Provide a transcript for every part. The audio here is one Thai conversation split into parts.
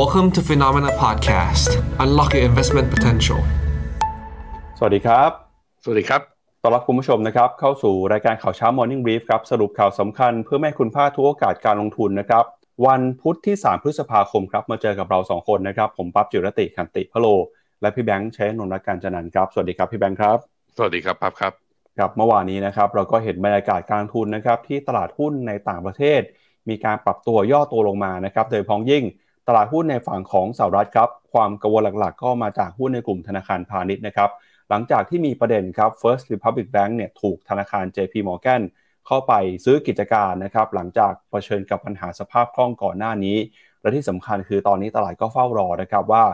Welcome to Phenomena Podcast. Unlock your investment potential. สวัสดีครับ สวัสดีครับต้อนรับคุณผู้ชมนะครับ เข้าสู่รายการข่าวเช้า Morning Brief ครับ สรุปข่าวสำคัญเพื่อไม่ให้คุณพลาดทุกโอกาสการลงทุนนะครับ วันพุธที่ 3 พฤษภาคมครับ มาเจอกับเรา 2 คนนะครับ ผมปั๊บจิรติขันติพะโล และพี่แบงค์ใช้นนท์รักการจันนันท์ครับ สวัสดีครับพี่แบงค์ครับ สวัสดีครับปั๊บครับครับเมื่อวานนี้นะครับเราก็เห็นบรรยากาศการลงทุนนะครับที่ตลาดหุ้นในต่างประเทศ มีการปรับตัวย่อตัวลงมานะครับโดยเฉพ้องยิ่ง ตลาดหุ้นในฝั่งของสหรัฐครับ ความกังวลหลักๆ ก็มาจากหุ้นในกลุ่มธนาคารพาณิชย์นะครับ หลังจากที่มีประเด็นครับ First Republic Bank เนี่ยถูกธนาคาร JP Morgan เข้าไปซื้อกิจการนะครับ หลังจากเผชิญกับปัญหาสภาพคล่องก่อนหน้านี้ และที่สำคัญคือตอนนี้ตลาดก็เฝ้ารอนะครับว่า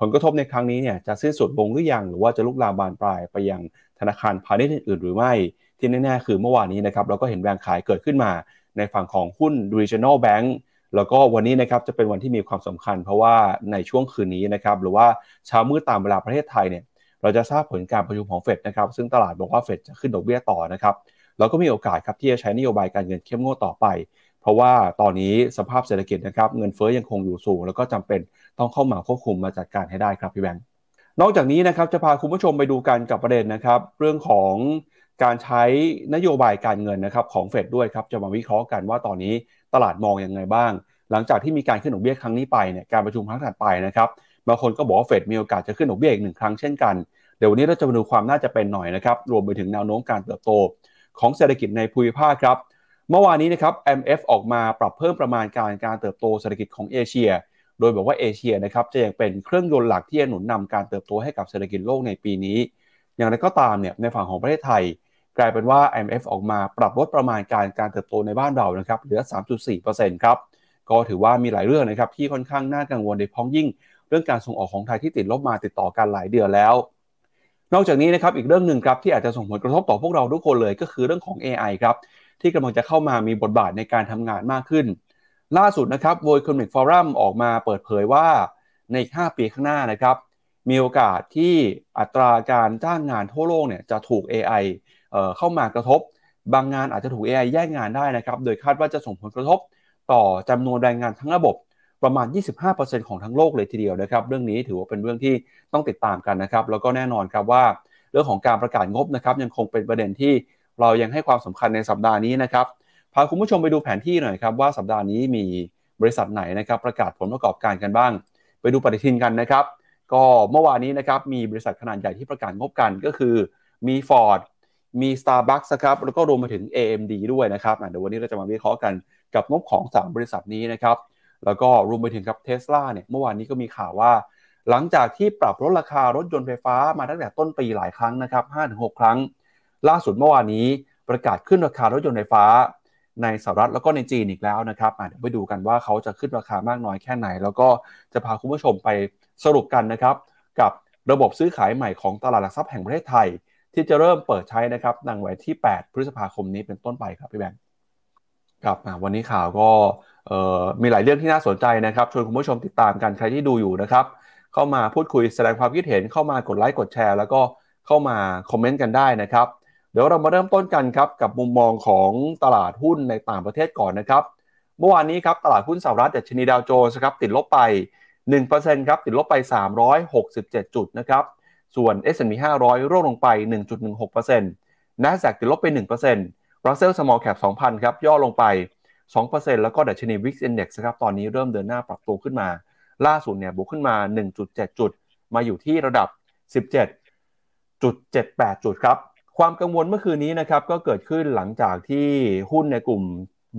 ผลกระทบในครั้งนี้เนี่ยจะสิ้นสุดลงหรือยัง หรือว่าจะลุกลามบานปลายไปยังธนาคารพาณิชย์อื่นๆหรือไม่ ที่แน่ๆคือเมื่อวานนี้นะครับเราก็เห็นแรงขายเกิดขึ้นมาในฝั่งของหุ้น regional bank แล้วก็วันนี้นะครับจะเป็นวันที่มีความสำคัญ เพราะว่าในช่วงคืนนี้นะครับหรือว่าเช้ามืดตามเวลาประเทศไทยเนี่ยเราจะทราบผลการประชุมของเฟดนะครับซึ่งตลาดบอกว่าเฟดจะขึ้นดอกเบี้ยต่อนะครับเราก็มีโอกาสครับที่จะใช้นโยบายการเงินเข้มงวดต่อไป เพราะว่าตอนนี้สภาพเศรษฐกิจนะครับเงินเฟ้อยังคงอยู่สูง แล้วก็จำเป็นต้องเข้ามาควบคุมมาจัดการให้ได้ครับพี่แบงค์นอกจากนี้นะครับจะพาคุณผู้ชมไปดูกันกับประเด็นนะครับเรื่องของ การใช้นโยบายการเงินนะครับของเฟดด้วยครับจะมาวิเคราะห์กันว่าตอนนี้ตลาดมองยังไงบ้าง หลังจากที่มีการขึ้นดอกเบี้ยครั้งนี้ไปเนี่ยการประชุมครั้งถัดไปนะครับบางคนก็บอกว่าเฟดมีโอกาสจะขึ้นดอกเบี้ยอีกหนึ่งครั้งเช่นกันเดี๋ยววันนี้เราจะมาดูความน่าจะเป็นหน่อยนะครับรวมไปถึงแนวโน้มการเติบโต ของเศรษฐกิจในภูมิภาคครับเมื่อวานนี้นะครับ MF ออกมาปรับเพิ่มประมาณการการเติบโตเศรษฐกิจของเอเชีย โดยบอกว่าเอเชียนะครับจะยังเป็นเครื่องยนต์หลักที่จะหนุนนำการเติบโตให้กับเศรษฐกิจโลกในปีนี้ อย่างไรก็ตามเนี่ยในฝั่งของประเทศไทย กลายเป็นว่า IMF ออกมาปรับลดประมาณการการเติบโตในบ้านเรานะครับเหลือ 3.4%ครับก็ถือว่ามีหลายเรื่องนะครับที่ค่อนข้างน่ากังวลโดยเฉพ้องยิ่ง เรื่องการส่งออกของไทยที่ติดลบมาติดต่อกันหลายเดือนแล้ว นอกจากนี้นะครับอีกเรื่องหนึ่งครับที่อาจจะส่งผลกระทบต่อพวกเราทุกคนเลยก็คือเรื่องของ AI ครับที่กำลังจะเข้ามามีบทบาทในการทำงานมากขึ้น ล่าสุดนะครับ World Economic Forum ออกมาเปิดเผยว่าในอีก5ปีข้างหน้านะครับ มีโอกาสที่อัตราการจ้างงานทั่วโลกเนี่ยจะถูก AI เข้ามากระทบ บางงานอาจจะถูก AI แย่งงานได้นะครับ โดยคาดว่าจะส่งผลกระทบต่อจำนวนแรงงานทั้งระบบประมาณ 25%ของทั้งโลกเลยทีเดียวนะครับ เรื่องนี้ถือว่าเป็นเรื่องที่ต้องติดตามกันนะครับ แล้วก็แน่นอนครับว่า เรื่องของการประกาศงบนะครับยังคงเป็นประเด็นที่เรายังให้ความสำคัญในสัปดาห์นี้นะครับ พาคุณผู้ชมไปดูแผนที่หน่อยครับว่าสัปดาห์นี้มีบริษัทไหนนะครับประกาศผลประกอบการกันบ้าง ไปดูปฏิทินกันนะครับ ก็เมื่อวานนี้นะครับมีบริษัทขนาดใหญ่ที่ประกาศงบกันก็คือมี Ford มี Starbucks นะครับแล้วก็รวมไปถึง AMD ด้วยนะครับเดี๋ยววันนี้เราจะมาวิเคราะห์กันกับงบของ 3 บริษัทนี้นะครับแล้วก็รวมไปถึงกับเทสลาเนี่ยเมื่อวานนี้ก็มีข่าวว่า หลังจากที่ปรับลดราคารถยนต์ไฟฟ้ามาตั้งแต่ต้นปีหลายครั้งนะครับ5-6 ครั้ง ล่าสุดเมื่อวานนี้ประกาศขึ้นราคารถยนต์ไฟฟ้าในสหรัฐแล้วก็ในจีนอีกแล้วนะครับเดี๋ยวไปดูกันว่าเขาจะขึ้นราคามากน้อยแค่ไหน แล้วก็จะพาคุณผู้ชมไปสรุปกันนะครับ กับระบบซื้อขายใหม่ของตลาดหลักทรัพย์แห่งประเทศไทย ที่จะเริ่มเปิดใช้นะครับดังไว้ที่ 8 พฤษภาคมนี้เป็นต้นไปครับพี่แบงค์ครับวันนี้ข่าวก็มีหลายเรื่องที่น่าสนใจนะครับชวนคุณผู้ชมติดตามกันใครที่ดูอยู่นะครับ เข้ามาพูดคุยแสดงความคิดเห็นเข้ามากดไลค์กดแชร์ แล้วก็เข้ามาคอมเมนต์กันได้นะครับ เดี๋ยวเรามาเริ่มต้นกันครับกับมุมมองของตลาดหุ้นในต่างประเทศก่อนนะครับ เมื่อวานนี้ครับตลาดหุ้นสหรัฐดัชนีดาวโจนส์ครับติดลบไป 1%ครับติดลบไป 367 จุดนะครับ ส่วน S&P 500 ร่วงลงไป 1.16% NASDAQ ติดลบไป 1% Russell Small Cap 2,000 ครับ ย่อลงไป 2%แล้วก็ดัชนี Wix Index ครับ ตอนนี้เริ่มเดินหน้าปรับตัวขึ้นมา ล่าสุดเนี่ยบวกขึ้นมา 1.7 จุด มาอยู่ที่ระดับ 17.78 จุดครับ ความกังวลเมื่อคืนนี้นะครับก็เกิดขึ้นหลังจากที่หุ้นในกลุ่ม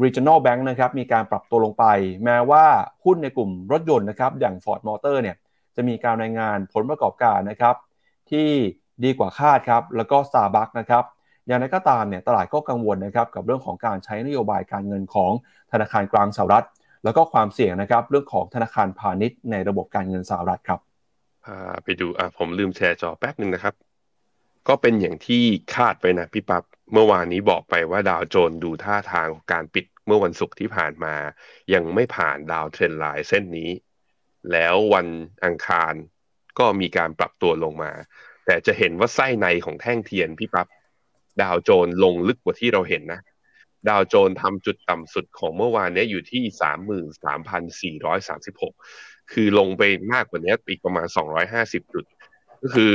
regional bank นะครับมีการปรับตัวลงไป แม้ว่าหุ้นในกลุ่มรถยนต์นะครับอย่าง Ford Motor เนี่ยจะมีการรายงานผลประกอบการนะครับ ที่ดีกว่าคาดครับแล้วก็ Starbucks นะครับอย่างไรก็ตามเนี่ยตลาดก็กังวลนะครับกับเรื่องของการใช้นโยบายการเงินของธนาคารกลางสหรัฐ แล้วก็ความเสี่ยงนะครับเรื่องของธนาคารพาณิชย์ในระบบการเงินสหรัฐครับไปดูอะผมลืมแชร์จอแป๊บหนึ่งนะครับ ก็เป็นอย่างที่คาดไปนะพี่ปับ๊บเมื่อวานนี้บอกไปว่าดาวโจนดูท่าทางของการปิดเมื่อวันศุกร์ที่ผ่านมา ยังไม่ผ่านดาวเทรนไลน์เส้นนี้ แล้ววันอังคาร ก็มีการปรับตัวลงมา แต่จะเห็นว่าไส้ในของแท่งเทียนพี่ปับ๊บดาวโจนลงลึกกว่าที่เราเห็นนะ ดาวโจนทำจุดต่ำสุดของเมื่อวานนี้อยู่ที่ 33,436 คือลงไปมากกว่านี้อีกประมาณ 250 จุด ก็คือ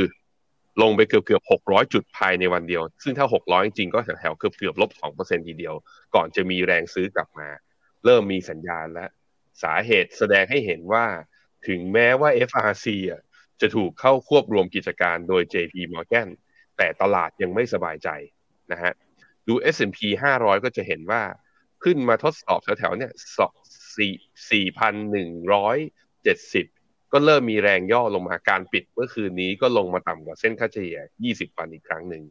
ลงไปเกือบเกือบ600 จุดภายในวันเดียว ซึ่งถ้า 600 จริงก็แถวๆเกือบเกือบลบ2%ทีเดียว ก่อนจะมีแรงซื้อกลับมา เริ่มมีสัญญาณแล้วสาเหตุแสดงให้เห็นว่าถึงแม้ว่า FRC อะ จะถูกเข้าควบรวมกิจการโดย JP Morgan แต่ตลาดยังไม่สบายใจนะฮะดู S&P 500 ก็จะเห็นว่าขึ้นมาทดสอบแถวๆเนี่ยสี่พันหนึ่งร้อยเจ็ดสิบก็เริ่มมีแรงย่อลงมาการปิดเมื่อคืนนี้ก็ลงมาต่ำกว่าเส้นค่าเฉลี่ย 20 วันอีกครั้งหนึ่ง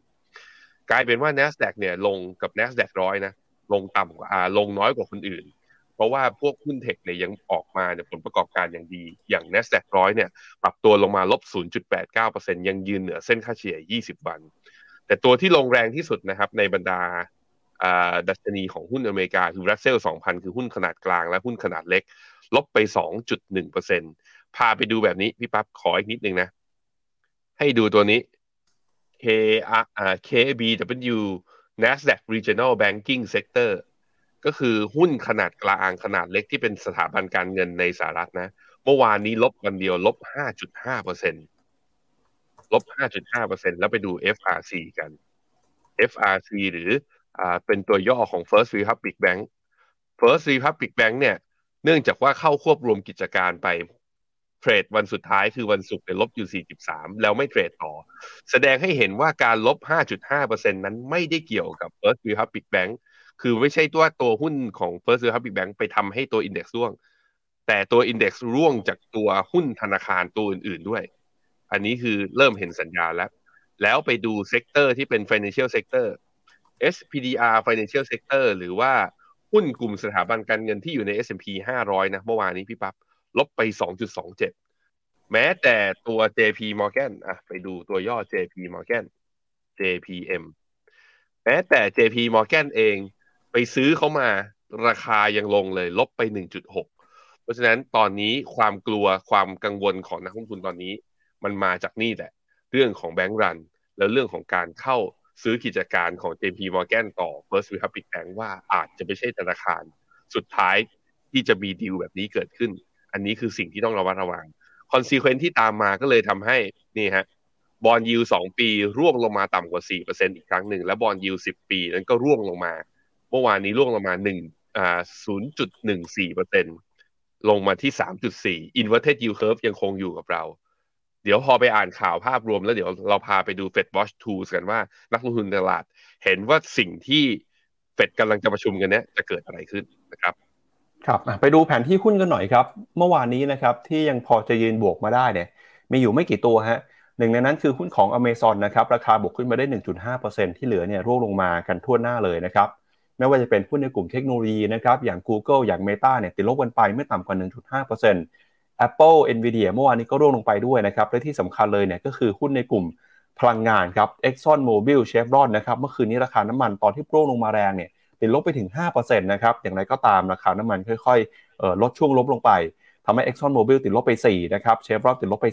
กลายเป็นว่า NASDAQ เนี่ยลงกับ NASDAQ ร้อยนะลงต่ำกว่าลงน้อยกว่าคนอื่น เพราะว่าพวกหุ้นเทคเนี่ยยังออกมาเนี่ยผลประกอบการอย่างดี อย่าง NASDAQ ร้อยเนี่ยปรับตัวลงมาลบ 0.89%ยังยืนเหนือเส้นค่าเฉลี่ย 20 วัน แต่ตัวที่ลงแรงที่สุดนะครับในบรรดาดัชนีของหุ้นอเมริกาคือ Russell 2000 คือหุ้นขนาดกลางและหุ้นขนาดเล็ก ลบไป 2.1%พาไปดูแบบนี้ พี่ปั๊บขออีกนิดนึงนะ ให้ดูตัวนี้ K KBW Nasdaq Regional Banking Sector ก็คือหุ้นขนาดกลางขนาดเล็กที่เป็นสถาบันการเงินในสหรัฐนะ เมื่อวานนี้ลบวันเดียวลบ 5.5%ลบ 5.5%แล้วไปดู FRC กัน FRC หรืออ่าเป็นตัวย่อของ First Republic Bank First Republic Bank เนี่ย เนื่องจากว่าเข้าควบรวมกิจการไปเทรดวันสุดท้ายคือวันศุกร์เป็นลบอยู่ 43 แล้วไม่เทรดต่อ แสดงให้เห็นว่าการลบ 5.5%นั้นไม่ได้เกี่ยวกับ First Republic Bank คือไม่ใช่ตัวตัวหุ้นของ First Republic Bank ไปทำให้ตัว Index ร่วง แต่ตัว Index ร่วงจากตัวหุ้นธนาคารตัวอื่น ๆด้วย อันนี้คือเริ่มเห็นสัญญาณแล้ว แล้วไปดู sector ที่เป็น financial sector SPDR Financial Sector หรือว่าหุ้นกลุ่มสถาบันการเงินที่อยู่ใน S&P 500 นะ เมื่อวานนี้พี่ปั๊บลบไป 2.27 แม้แต่ตัว JP Morgan อะไปดูตัวย่อ JP Morgan JPM แม้แต่ JP Morgan เอง ไปซื้อเขามาราคายังลงเลย ลบไป 1.6 เพราะฉะนั้นตอนนี้ความกลัวความกังวลของนักลงทุนตอนนี้ มันมาจากนี่แหละ เรื่องของแบงก์รัน แล้วเรื่องของการเข้าซื้อกิจการของ JP Morgan ต่อ First Republic Bank ว่าอาจจะไม่ใช่ธนาคาร สุดท้ายที่จะมีดีลแบบนี้เกิดขึ้น อันนี้คือสิ่งที่ต้องระมัดระวัง consequence ที่ตามมาก็เลยทำให้นี่ฮะ bond yield สองปีร่วงลงมาต่ำกว่า4%อีกครั้งหนึ่ง และ bond yield สิบปีนั้นก็ร่วงลงมา เมื่อวานนี้ร่วงลงมา1อ่า0.14%ลงมาที่3.4 Inverted Yield Curve ยังคงอยู่กับเรา เดี๋ยวพอไปอ่านข่าวภาพรวมแล้วเดี๋ยวเราพาไปดู Fed Watch Tools กันว่า นักลงทุนตลาด เห็นว่าสิ่งที่เฟดกำลังจะประชุมกันเนี้ยจะเกิดอะไรขึ้นนะครับครับไปดูแผนที่หุ้นกันหน่อยครับ เมื่อวานนี้นะครับที่ยังพอจะยืนบวกมาได้เนี่ยมีอยู่ไม่กี่ตัวฮะหนึ่งในนั้นคือหุ้นของ Amazon นะครับราคาบวกขึ้นมาได้ 1.5%ที่เหลือเนี่ยร่วงลงมากันทั่วหน้าเลยนะครับ ไม่ว่าจะเป็นหุ้นในกลุ่มเทคโนโลยีนะครับอย่าง Google อย่าง Meta เนี่ยติดลบกันไปไม่ต่ำกว่า 1.5% Apple Nvidia เมื่อวานนี้ก็ร่วงลงไปด้วยนะครับและที่สำคัญเลยเนี่ยก็คือหุ้นในกลุ่มพลังงานครับ Exxon Mobil Chevron นะครับเมื่อคืนนี้ราคาน้ำมันตอนที่ร่วงลงมาแรงเนี่ยติดลบไปถึง 5%นะครับอย่างไรก็ตามราคาน้ำมันค่อยๆลดช่วงลบลงไปทำให้ Exxon Mobil ติดลบไป 4 นะครับ Chevron ติดลบไป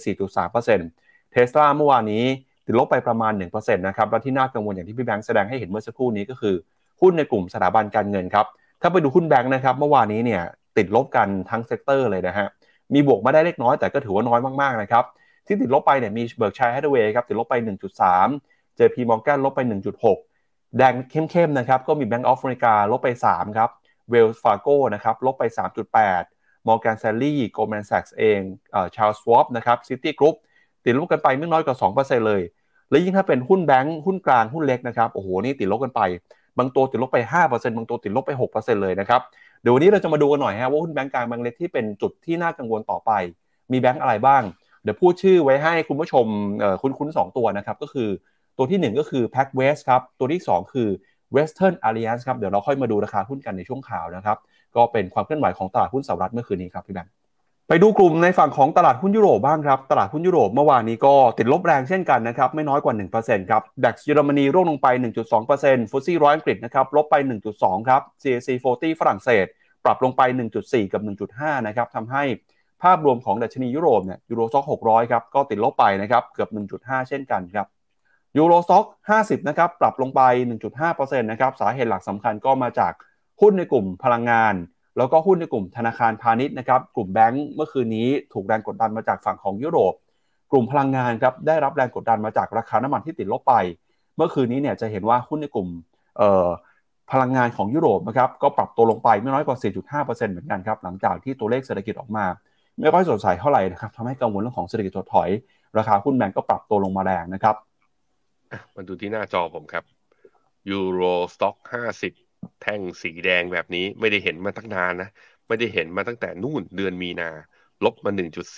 4.3% Tesla เมื่อวานนี้ติดลบไปประมาณ 1%นะครับ และที่น่ากังวลอย่างที่พี่แบงค์แสดงให้เห็นเมื่อสักครู่นี้ก็คือ หุ้นในกลุ่มสถาบันการเงินครับ ถ้าไปดูหุ้นแบงค์นะครับ เมื่อวานนี้เนี่ยติดลบกันทั้ง sector เลยนะฮะ มีบวกมาได้เล็กน้อยแต่ก็ถือว่าน้อยมากๆนะครับ ที่ติดลบไปเนี่ยมีเบิร์กชัยฮัตเวย์ครับติดลบไป 1.3 JP Morgan ลบไป 1.6 แดงเข้มๆนะครับก็มี Bank of America ลบไป 3 ครับ Wells Fargo นะครับลบไป 3.8 Morgan Stanley Goldman Sachs เองเอ่อ Charles Schwab นะครับ City Group ติดลบกันไปไม่น้อยกว่า2%เลย และยิ่งถ้าเป็นหุ้นแบงค์หุ้นกลางหุ้นเล็กนะครับโอ้โหนี่ติดลบกันไป บางตัวติดลบไป 5%บางตัวติดลบไป 6%เลยนะครับ เดี๋ยววันนี้เราจะมาดูกันหน่อยฮะว่าหุ้นแบงก์กลางแบงก์เล็กที่เป็นจุดที่น่ากังวลต่อไป มีแบงก์อะไรบ้าง เดี๋ยวพูดชื่อไว้ให้คุณผู้ชมคุ้นๆสองตัวนะครับก็คือตัวที่ 1 ก็คือ Pac West ครับตัวที่ 2 คือ Western Alliance ครับเดี๋ยวเราค่อยมาดูราคาหุ้นกันในช่วงข่าวนะครับก็เป็นความเคลื่อนไหวของตลาดหุ้นสหรัฐเมื่อคืนนี้ครับพี่แบงค์ ไปดูกลุ่มในฝั่งของตลาดหุ้นยุโรปบ้างครับ ตลาดหุ้นยุโรปเมื่อวานนี้ก็ติดลบแรงเช่นกันนะครับ ไม่น้อยกว่า 1%ครับดัคเยอรมนีร่วงลงไป 1.2%ฟุตซี่ร้อยอังกฤษนะครับ ลบไป 1.2 ครับ CAC 40 ฝรั่งเศส ปรับลงไป 1.4 กับ 1.5 นะครับทำให้ภาพรวมของดัชนียุโรปเนี่ยยูโรซ็อก600 ครับ ก็ติดลบไปนะครับเกือบ 1.5 เช่นกันครับยูโรซ็อก50 นะครับ ปรับลงไป 1.5%นะครับสาเหตุหลักสำคัญก็มาจากหุ้นในกลุ่มพลังงาน แล้วก็หุ้นในกลุ่มธนาคารพาณิชย์นะครับ กลุ่มแบงก์เมื่อคืนนี้ถูกแรงกดดันมาจากฝั่งของยุโรป กลุ่มพลังงานครับได้รับแรงกดดันมาจากราคาน้ำมันที่ติดลบไป เมื่อคืนนี้เนี่ยจะเห็นว่าหุ้นในกลุ่มพลังงานของยุโรปนะครับก็ปรับตัวลงไปไม่น้อยกว่า 4.5%เหมือนกันครับหลังจากที่ตัวเลขเศรษฐกิจออกมา ไม่ค่อยสดใสเท่าไหร่นะครับทำให้กังวลเรื่องของเศรษฐกิจถดถอย ราคาหุ้นแบงก์ก็ปรับตัวลงมาแรงนะครับมาดูที่หน้าจอผมครับยูโรสต็อกห้าสิบ แท่งสีแดงแบบนี้ไม่ได้เห็นมาตั้งนานนะ ไม่ได้เห็นมาตั้งแต่นู่นเดือนมีนา ลบมา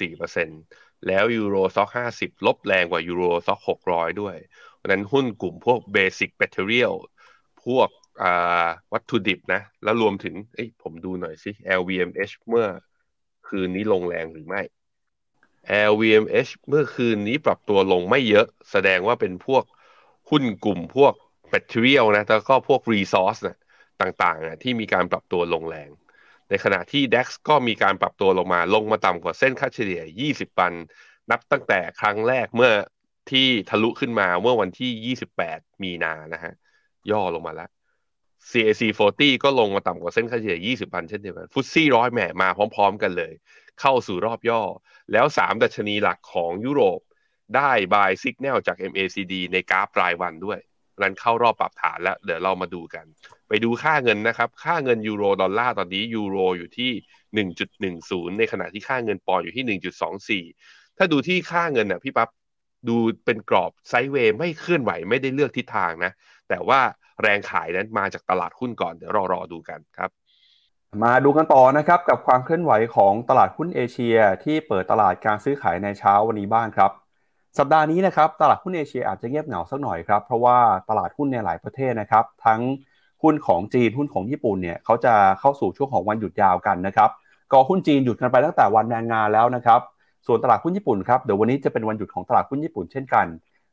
1.4%แล้ว Euro Stoxx 50 ลบแรงกว่า Euro Stoxx 600 ด้วยเพราะนั้นหุ้นกลุ่มพวก basic material พวกวัตถุดิบนะ แล้วรวมถึงผมดูหน่อยสิ LVMH เมื่อคืนนี้ลงแรงหรือไม่ LVMH เมื่อคืนนี้ปรับตัวลงไม่เยอะ แสดงว่าเป็นพวกหุ้นกลุ่มพวก material นะ แล้วก็พวก resource นะ ต่างๆที่มีการปรับตัวลงแรง ในขณะที่ DAX ก็มีการปรับตัวลงมาลงมาต่ำกว่าเส้นค่าเฉลี่ย 20 วัน นับตั้งแต่ครั้งแรกเมื่อที่ทะลุขึ้นมาเมื่อวันที่ 28 มีนานะฮะย่อลงมาแล้ว CAC 40 ก็ลงมาต่ำกว่าเส้นค่าเฉลี่ย 20 วันเช่นเดียวกันฟุตซี่ร้อยแหมมาพร้อม ๆ กันเลย เข้าสู่รอบย่อ แล้ว 3 ดัชนีหลักของยุโรปได้ buy signal จาก MACD ในกราฟรายวันด้วย นั้นเข้ารอบปรับฐานแล้ว เดี๋ยวเรามาดูกัน ไปดูค่าเงินนะครับ ค่าเงินยูโรดอลลาร์ตอนนี้ยูโรอยู่ที่ 1.10 ในขณะที่ค่าเงินปอนอยู่ที่ 1.24 ถ้าดูที่ค่าเงินน่ะพี่ปับ๊บดูเป็นกรอบไซด์เวย์ไม่เคลื่อนไหวไม่ได้เลือกทิศทางนะ แต่ว่าแรงขายนั้นมาจากตลาดหุ้นก่อนเดี๋ยวรอรอดูกันครับ มาดูกันต่อนะครับกับความเคลื่อนไหวของตลาดหุ้นเอเชีย ที่เปิดตลาดการซื้อขายในเช้าวันนี้บ้างครับ สัปดาห์นี้นะครับตลาดหุ้นเอเชียอาจจะเงียบเหงาสักหน่อยครับ เพราะว่าตลาดหุ้นในหลายประเทศนะครับ ทั้งหุ้นของจีนหุ้นของญี่ปุ่นเนี่ยเขาจะเข้าสู่ช่วงของวันหยุดยาวกันนะครับก็หุ้นจีนหยุดกันไปตั้งแต่วันแรงงานแล้วนะครับ ส่วนตลาดหุ้นญี่ปุ่นครับเดี๋ยววันนี้จะเป็นวันหยุดของตลาดหุ้นญี่ปุ่นเช่นกัน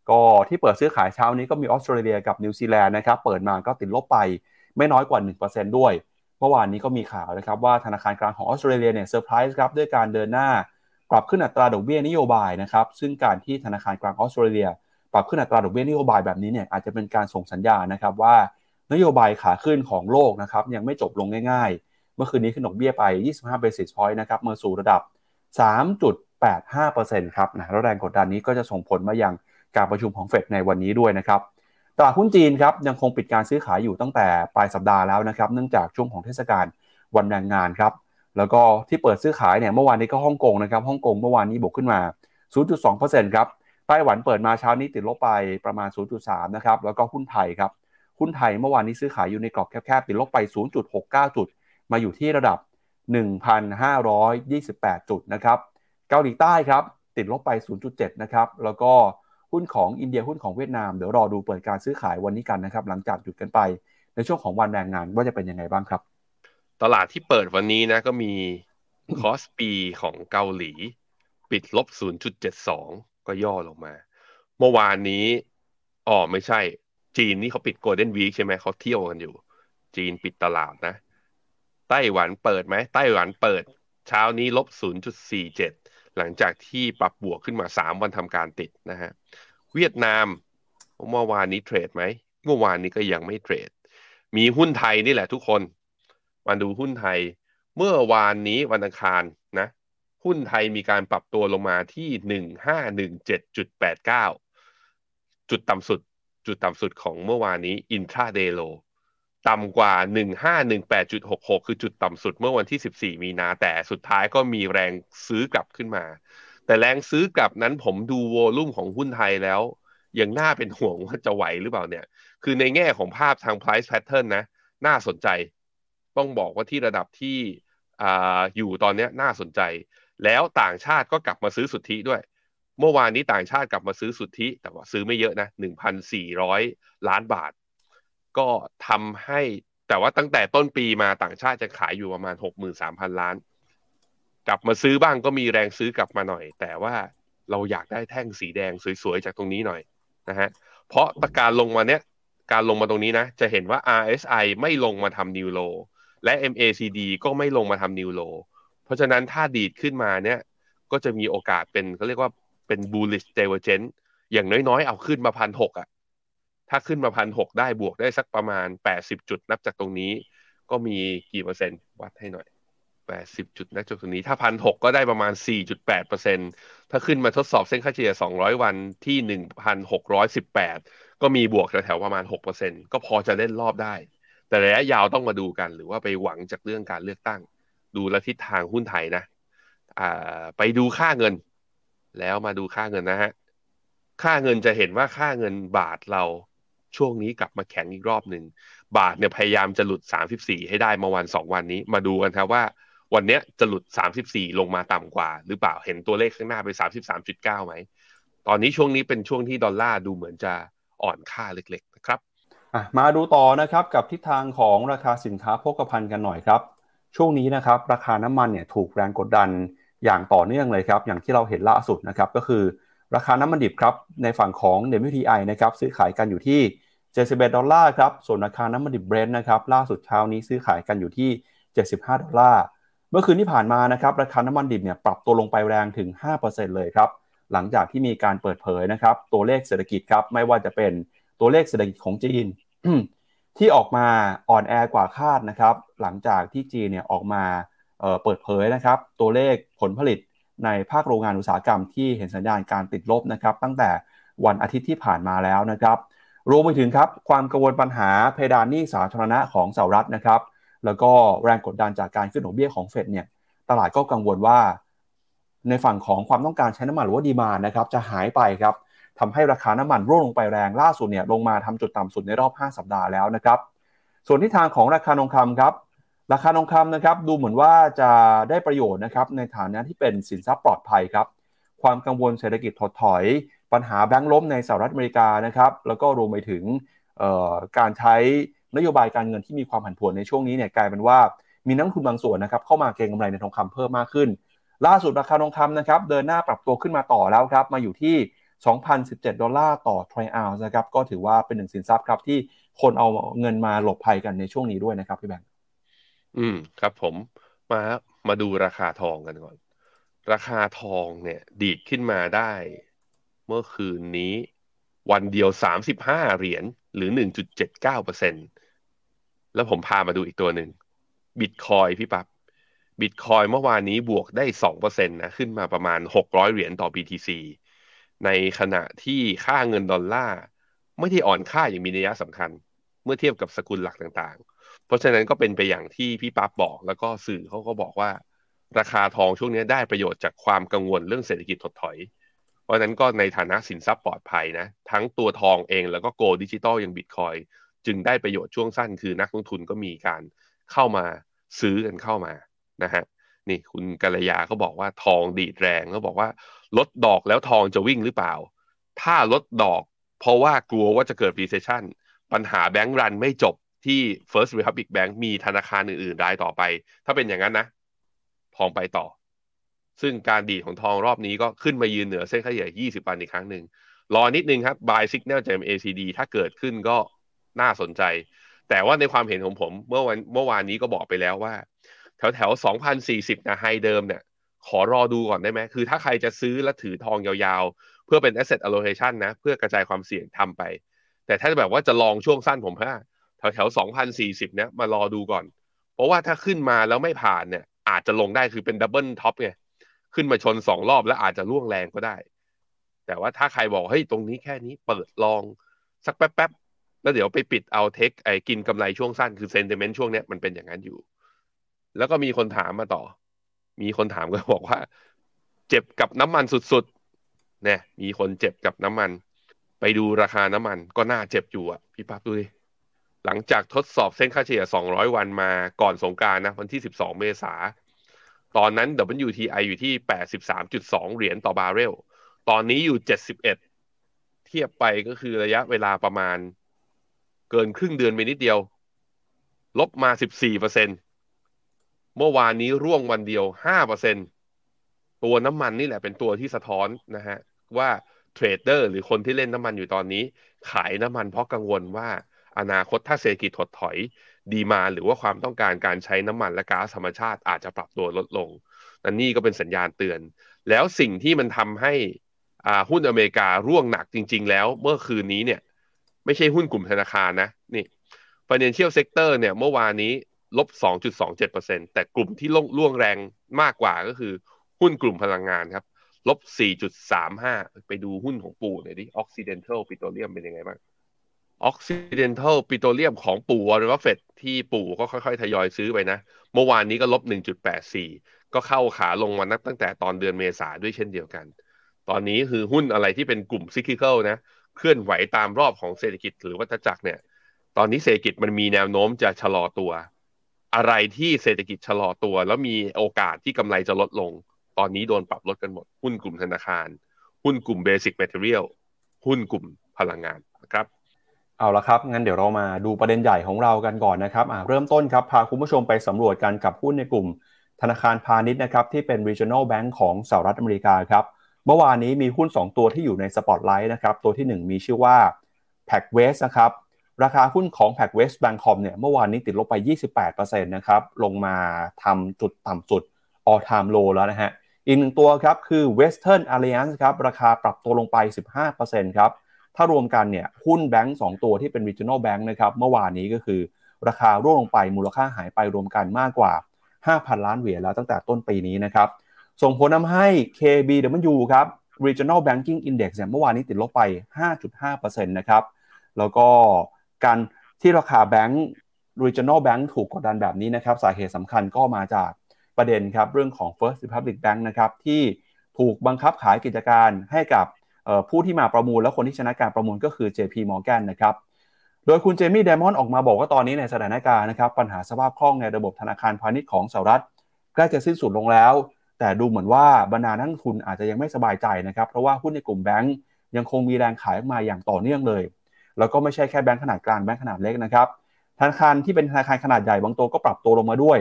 ก็ที่เปิดซื้อขายเช้านี้ก็มีออสเตรเลียกับนิวซีแลนด์นะครับเปิดมาก็ติดลบไปไม่น้อยกว่า 1%ด้วยเมื่อวานนี้ก็มีข่าวนะครับว่าธนาคารกลางของออสเตรเลียเนี่ยเซอร์ไพรส์ครับด้วยการเดินหน้า ปรับขึ้นอัตราดอกเบี้ยนโยบายนะครับซึ่งการที่ธนาคารกลางออสเตรเลีย ปรับขึ้นอัตราดอกเบี้ยนโยบายแบบนี้เนี่ยอาจจะเป็นการส่งสัญญาณนะครับว่านโยบายขาขึ้นของโลกนะครับยังไม่จบลงง่ายๆ เมื่อคืนนี้ขึ้นดอกเบี้ยไป 25 basis point นะครับเมื่อสู่ระดับ 3.85%ครับนะแล้วแรงกดดันนี้ก็จะส่งผลมายังการประชุมของเฟดในวันนี้ด้วยนะครับตลาดหุ้นจีนครับยังคงปิดการซื้อขายอยู่ตั้งแต่ปลายสัปดาห์แล้วนะครับเนื่องจากช่วงของเทศกาลวันแรงงานครับ แล้วก็ที่เปิดซื้อขายเนี่ยเมื่อวานนี้ก็ฮ่องกงนะครับฮ่องกงเมื่อวานนี้บวกขึ้นมา 0.2%ครับไต้หวันเปิดมาเช้านี้ติดลบไปประมาณ 0.3 นะครับแล้วก็หุ้นไทยครับหุ้นไทยเมื่อวานนี้ซื้อขายอยู่ในกรอบแคบๆติดลบไป 0.69 จุด มาอยู่ที่ระดับ 1,528 จุดนะครับเกาหลีใต้ครับติดลบไป 0.7 นะครับแล้วก็หุ้นของอินเดียหุ้นของเวียดนามเดี๋ยวรอดูเปิดการซื้อขายวันนี้กันนะครับหลังจากหยุดกันไป ในช่วงของวันแรงงานว่าจะเป็นยังไงบ้างครับ ตลาดที่เปิดวันนี้นะก็มีคอสปีของเกาหลี ปิดลบ 0.72 ก็ย่อลงมา เมื่อวานนี้อ๋อไม่ใช่ จีนนี่เขาปิดโกลเด้นวีคใช่ไหมเขาเที่ยวกันอยู่ จีนปิดตลาดนะ ไต้หวันเปิดไหมไต้หวันเปิด เช้านี้ลบ 0.47 หลังจากที่ปรับบวกขึ้นมา 3 วันทำการติดนะฮะ เวียดนามเมื่อวานนี้เทรดไหม เมื่อวานนี้ก็ยังไม่เทรด มีหุ้นไทยนี่แหละทุกคน มาดูหุ้นไทย เมื่อวานนี้วันอังคารนะ หุ้นไทยมีการปรับตัวลงมาที่หนึ่งห้าหนึ่งเจ็ดจุดแปดเก้าจุดต่ำสุด จุดต่ำสุดของเมื่อวานนี้อินทราเดโลต่ำกว่าหนึ่งห้าหนึ่งแปดจุดหกหกคือจุดต่ำสุดเมื่อวันที่สิบสี่มีนา แต่สุดท้ายก็มีแรงซื้อกลับขึ้นมา แต่แรงซื้อกลับนั้นผมดูโวลุ่มของหุ้นไทยแล้ว ยังน่าเป็นห่วงว่าจะไหวหรือเปล่าเนี่ย คือในแง่ของภาพทาง price pattern นะ น่าสนใจ ต้องบอกว่าที่ระดับที่ออยู่ตอนนี้น่าสนใจ แล้วต่างชาติก็กลับมาซื้อสุทธิด้วย เมื่อวานนี้ต่างชาติกลับมาซื้อสุทธิ แต่ว่าซื้อไม่เยอะนะ 1,400 ล้านบาท ก็ทำให้แต่ว่าตั้งแต่ต้นปีมาต่างชาติจะขายอยู่ประมาณ 63,000 ล้าน กลับมาซื้อบ้างก็มีแรงซื้อกลับมาหน่อย แต่ว่าเราอยากได้แท่งสีแดงสวยๆ จากตรงนี้หน่อยนะฮะเพราะตการลงมาเนี้ยการลงมาตรงนี้นะ จะเห็นว่า RSI ไม่ลงมาทำนิวโล และ MACD ก็ไม่ลงมาทำนิวโล เพราะฉะนั้นถ้าดีดขึ้นมาเนี่ย ก็จะมีโอกาสเป็นเขาเรียกว่าเป็น bullish divergence อย่างน้อยๆ เอาขึ้นมาพันหกอะ ถ้าขึ้นมาพันหกได้บวกได้สักประมาณ 80 จุดนับจากตรงนี้ ก็มีกี่เปอร์เซ็นต์ วัดให้หน่อยแปดสิบจุดนะจุดตรงนี้ ถ้าพันหกก็ได้ประมาณสี่จุดแปดเปอร์เซ็นถ้าขึ้นมาทดสอบเส้นค่าเฉลี่ยสองร้อยวันที่หนึ่งพันหกร้อยสิบแปดก็มีบวกแถวๆประมาณหกเปอร์เซ็นก็พอจะเล่นรอบได้ แต่ระยะยาวต้องมาดูกัน หรือว่าไปหวังจากเรื่องการเลือกตั้ง ดูแลทิศทางหุ้นไทยนะอ่าไปดูค่าเงิน แล้วมาดูค่าเงินนะฮะค่าเงินจะเห็นว่าค่าเงินบาทเราช่วงนี้กลับมาแข็งอีกรอบหนึ่งบาทเนี่ยพยายามจะหลุด 34 ให้ได้มาวันสองวันนี้ มาดูกันครับว่าวันนี้จะหลุด 34 ลงมาต่ำกว่า หรือเปล่าเห็นตัวเลขข้างหน้าไป 33.9ไหมตอนนี้ช่วงนี้เป็นช่วงที่ดอลลาร์ดูเหมือนจะอ่อนค่าเล็กๆนะครับ มาดูต่อนะครับกับทิศทางของราคาสินค้าโภคภัณฑ์กันหน่อยครับ ช่วงนี้นะครับราคาน้ำมันเนี่ยถูกแรงกดดันอย่างต่อเนื่องเลยครับ อย่างที่เราเห็นล่าสุดนะครับก็คือ ราคาน้ำมันดิบครับในฝั่งของ WTI นะครับซื้อขายกันอยู่ที่71ดอลลาร์ครับส่วนราคาน้ำมันดิบเบรนท์นะครับล่าสุดเช้านี้ซื้อขายกันอยู่ที่ 75ดอลลาร์เมื่อคืนที่ผ่านมานะครับราคาน้ำมันดิบเนี่ยปรับตัวลงไปแรงถึง 5%เลยครับหลังจากที่มีการเปิดเผยนะครับตัวเลขเศรษฐกิจครับไม่ว่าจะเป็นตัวเลขเศรษฐกิจของจีน ที่ออกมาอ่อนแอกว่าคาดนะครับ หลังจากที่จีนเนี่ยออกมาเปิดเผยนะครับ ตัวเลขผลผลิตในภาคโรงงานอุตสาหกรรมที่เห็นสัญญาณการติดลบนะครับ ตั้งแต่วันอาทิตย์ที่ผ่านมาแล้วนะครับ รวมไปถึงครับความกังวลปัญหาเพดานหนี้สาธารณะของสหรัฐนะครับ แล้วก็แรงกดดันจากการขึ้นดอกเบี้ยของเฟดเนี่ยตลาดก็กังวลว่า ในฝั่งของความต้องการใช้น้ำมันหรือว่าดีมานะครับจะหายไปครับ ทำให้ราคาน้ำมันร่วงลงไปแรงล่าสุดเนี่ยลงมาทำจุดต่ำสุดในรอบ 5 สัปดาห์แล้วนะครับ ส่วนที่ทางของราคาทองคำครับราคาทองคำนะครับดูเหมือนว่าจะได้ประโยชน์นะครับในฐานะที่เป็นสินทรัพย์ปลอดภัยครับความกังวลเศรษฐกิจถดถอย ปัญหาแบงก์ล้มในสหรัฐอเมริกานะครับแล้วก็รวมไปถึงการใช้นโยบายการเงินที่มีความผันผวนในช่วงนี้เนี่ยกลายเป็นว่ามีนักทุนบางส่วนนะครับเข้ามาเก็งกำไรในทองคำเพิ่มมากขึ้น ล่าสุดราคาทองคำนะครับเดินหน้าปรับตัวขึ้นมาต่อแล้วครับมาอยู่ที่ 2,017 ดอลลาร์ต่อทรัลออนซ์นะครับ ก็ถือว่าเป็นหนึ่งสินทรัพย์ครับที่คนเอาเงินมาหลบภัยกันในช่วงนี้ด้วยนะครับพี่แบงค์ อืม ครับผม มา มาดูราคาทองกันก่อน ราคาทองเนี่ย ดีดขึ้นมาได้ เมื่อคืนนี้ วันเดียวสามสิบห้าเหรียญ หรือหนึ่งจุดเปอร์เซ็นแล้วผมพามาดูอีกตัวหนึ่ง บิตคอยพี่ปับ๊บบิตคอยเมื่อวานนี้บวกได้สองเปอร์เซ็นตนะ ขึ้นมาประมาณหกร้อยเหรียญต่อ BTC ในขณะที่ค่าเงินดอลลาร์ไม่ได้อ่อนค่าอย่างมีนัยสำคัญ เมื่อเทียบกับสกุลหลักต่างๆ เพราะฉะนั้นก็เป็นไปอย่างที่พี่ปั๊บบอก แล้วก็สื่อเขาก็บอกว่า ราคาทองช่วงนี้ได้ประโยชน์จากความกังวลเรื่องเศรษฐกิจถดถอย เพราะฉะนั้นก็ในฐานะสินทรัพย์ปลอดภัยนะ ทั้งตัวทองเองแล้วก็ gold digital อย่างบิตคอยน์จึงได้ประโยชน์ช่วงสั้น คือนักลงทุนก็มีการเข้ามาซื้อกันเข้ามานะฮะ นี่คุณกัลยาเขาบอกว่าทองดีดแรงเขาบอกว่า ลดดอกแล้วทองจะวิ่งหรือเปล่า ถ้าลดดอก เพราะว่ากลัวว่าจะเกิด recession ปัญหาแบงก์รันไม่จบที่ First Republic Bank มีธนาคารอื่นๆรายต่อไป ถ้าเป็นอย่างนั้นนะ ทองไปต่อ ซึ่งการดีดของทองรอบนี้ก็ขึ้นมายืนเหนือเส้นค่าเฉลี่ย20 วันอีกครั้งหนึ่งรอนิดนึงครับ buy signal จาก ACD ถ้าเกิดขึ้นก็น่าสนใจ แต่ว่าในความเห็นของผมเมื่อวันเมื่อวานนี้ก็บอกไปแล้วว่า แถวแถว2,040นะ high เดิมเนี่ย ขอรอดูก่อนได้ไหม คือถ้าใครจะซื้อและถือทองยาวๆ เพื่อเป็น asset allocation นะ เพื่อกระจายความเสี่ยงทำไป แต่ถ้าแบบว่าจะลองช่วงสั้นผมว่าแถวแถวสองพันสี่สิบเนี่ยมารอดูก่อน เพราะว่าถ้าขึ้นมาแล้วไม่ผ่านเนี่ย อาจจะลงได้คือเป็น double top ไง ขึ้นมาชนสองรอบแล้วอาจจะร่วงแรงก็ได้ แต่ว่าถ้าใครบอกเฮ้ยตรงนี้แค่นี้เปิดลองสักแป๊บๆแล้วเดี๋ยวไปปิดเอา take ไอ้กินกำไรช่วงสั้นคือ sentiment ช่วงเนี้ยมันเป็นอย่างนั้นอยู่ แล้วก็มีคนถามมาต่อ มีคนถามก็บอกว่า เจ็บกับน้ำมันสุดๆเนี่ยมีคนเจ็บกับน้ำมัน ไปดูราคาน้ำมันก็น่าเจ็บอยู่อะพี่ปั๊บดูดิหลังจากทดสอบเส้นค่าเฉลี่ย 200 วันมาก่อนสงกรานต์นะ วันที่ 12 เมษา ตอนนั้น WTI อยู่ที่ 83.2 เหรียญต่อบาร์เรล ตอนนี้อยู่ 71 เทียบไปก็คือระยะเวลาประมาณ เกินครึ่งเดือนไปนิดเดียว ลบมา 14เปอร์เซ็นต์ เมื่อวานนี้ร่วงวันเดียวห้าเปอร์เซ็นตัวน้ำมันนี่แหละเป็นตัวที่สะท้อนนะฮะว่าเทรดเดอร์หรือคนที่เล่นน้ำมันอยู่ตอนนี้ ขายน้ำมันเพราะกังวลว่าอนาคตถ้าเศรษฐกิจถดถอยดีมาหรือว่าความต้องการการใช้น้ำมันและก๊าซธรรมชาติอาจจะปรับตัวลดลงนั่นนี่ก็เป็นสัญญาณเตือน แล้วสิ่งที่มันทำให้อ่าหุ้นอเมริการ่วงหนักจริง ๆ แล้วเมื่อคืนนี้เนี่ย ไม่ใช่หุ้นกลุ่มธนาคารนะนี่ financial sector เนี่ยเมื่อวานนี้ ลบ 2.27%แต่กลุ่มที่ร่วงร่วงแรงมากกว่าก็คือหุ้นกลุ่มพลังงานครับลบ 4.35 ไปดูหุ้นของปู่หน่อยดิ Occidental Petroleum เป็นยังไงบ้าง Occidental Petroleum ของปู่วอร์เรนบัฟเฟตที่ปู่ก็ค่อยๆ ทยอยซื้อไปนะ เมื่อวานนี้ก็ลบ 1.84 ก็เข้าขาลงมานับตั้งแต่ตอนเดือนเมษาด้วยเช่นเดียวกัน ตอนนี้คือหุ้นอะไรที่เป็นกลุ่ม cyclical นะ เคลื่อนไหวตามรอบของเศรษฐกิจหรือวัฏจักรเนี่ย ตอนนี้เศรษฐกิจมันมีแนวโน้มจะชะลอตัว อะไรที่เศรษฐกิจชะลอตัว แล้วมีโอกาสที่กำไรจะลดลง ตอนนี้โดนปรับลดกันหมด หุ้นกลุ่มธนาคาร หุ้นกลุ่ม basic material หุ้นกลุ่มพลังงานนะครับเอาละครับ งั้นเดี๋ยวเรามาดูประเด็นใหญ่ของเรากันก่อนนะครับเริ่มต้นครับ พาคุณผู้ชมไปสำรวจกันกับหุ้นในกลุ่ม ธนาคารพาณิชย์นะครับ ที่เป็น regional bank ของสหรัฐอเมริกาครับ เมื่อวานนี้มีหุ้น 2 ตัวที่อยู่ในสปอตไลท์นะครับ ตัวที่ 1 มีชื่อว่า p a c w e s t นะครับ ราคาหุ้นของ p a c w e s t Bank เนี่ยเมื่อวานนี้ติดลบไป 28%นะครับลงมาทำจุดต่ำสุด all time low แล้วนะฮะอีกหนึ่งตัวครับคือ Western Alliance ครับราคาปรับตัวลงไป 15%ครับถ้ารวมกันเนี่ยหุ้นแบงก์2ตัวที่เป็น regional bank นะครับเมื่อวานนี้ก็คือ ราคาร่วงลงไปมูลค่าหายไปรวมกันมากกว่า 5,000 ล้านเหรียญแล้วตั้งแต่ต้นปีนี้นะครับส่งผลทำให้ KBW ครับ Regional Banking Index เนี่ยเมื่อวานนี้ติดลบไป 5.5%นะครับแล้วก็ การที่ราคาแบงก์ Regional Bank ถูกกดดันแบบนี้นะครับ สาเหตุสำคัญก็มาจากประเด็นครับ เรื่องของ First Republic Bank นะครับที่ถูกบังคับขายกิจการให้กับผู้ที่มาประมูลและคนที่ชนะการประมูลก็คือ JP Morgan นะครับโดยคุณเจมี่เดมอนออกมาบอกว่าตอนนี้ในสถานการณ์นะครับปัญหาสภาพคล่องในระบบธนาคารพาณิชย์ของสหรัฐใกล้จะสิ้นสุดลงแล้ว แต่ดูเหมือนว่าบรรดานักทุนอาจจะยังไม่สบายใจนะครับ เพราะว่าหุ้นในกลุ่มแบงก์ยังคงมีแรงขายออกมาอย่างต่อเนื่องเลย แล้วก็ไม่ใช่แค่แบงก์ขนาดกลางแบงก์ขนาดเล็กนะครับธนาคารที่เป็นธนาคารขนาดใหญ่บางตัวก็ปรับตัวลงมาด้วย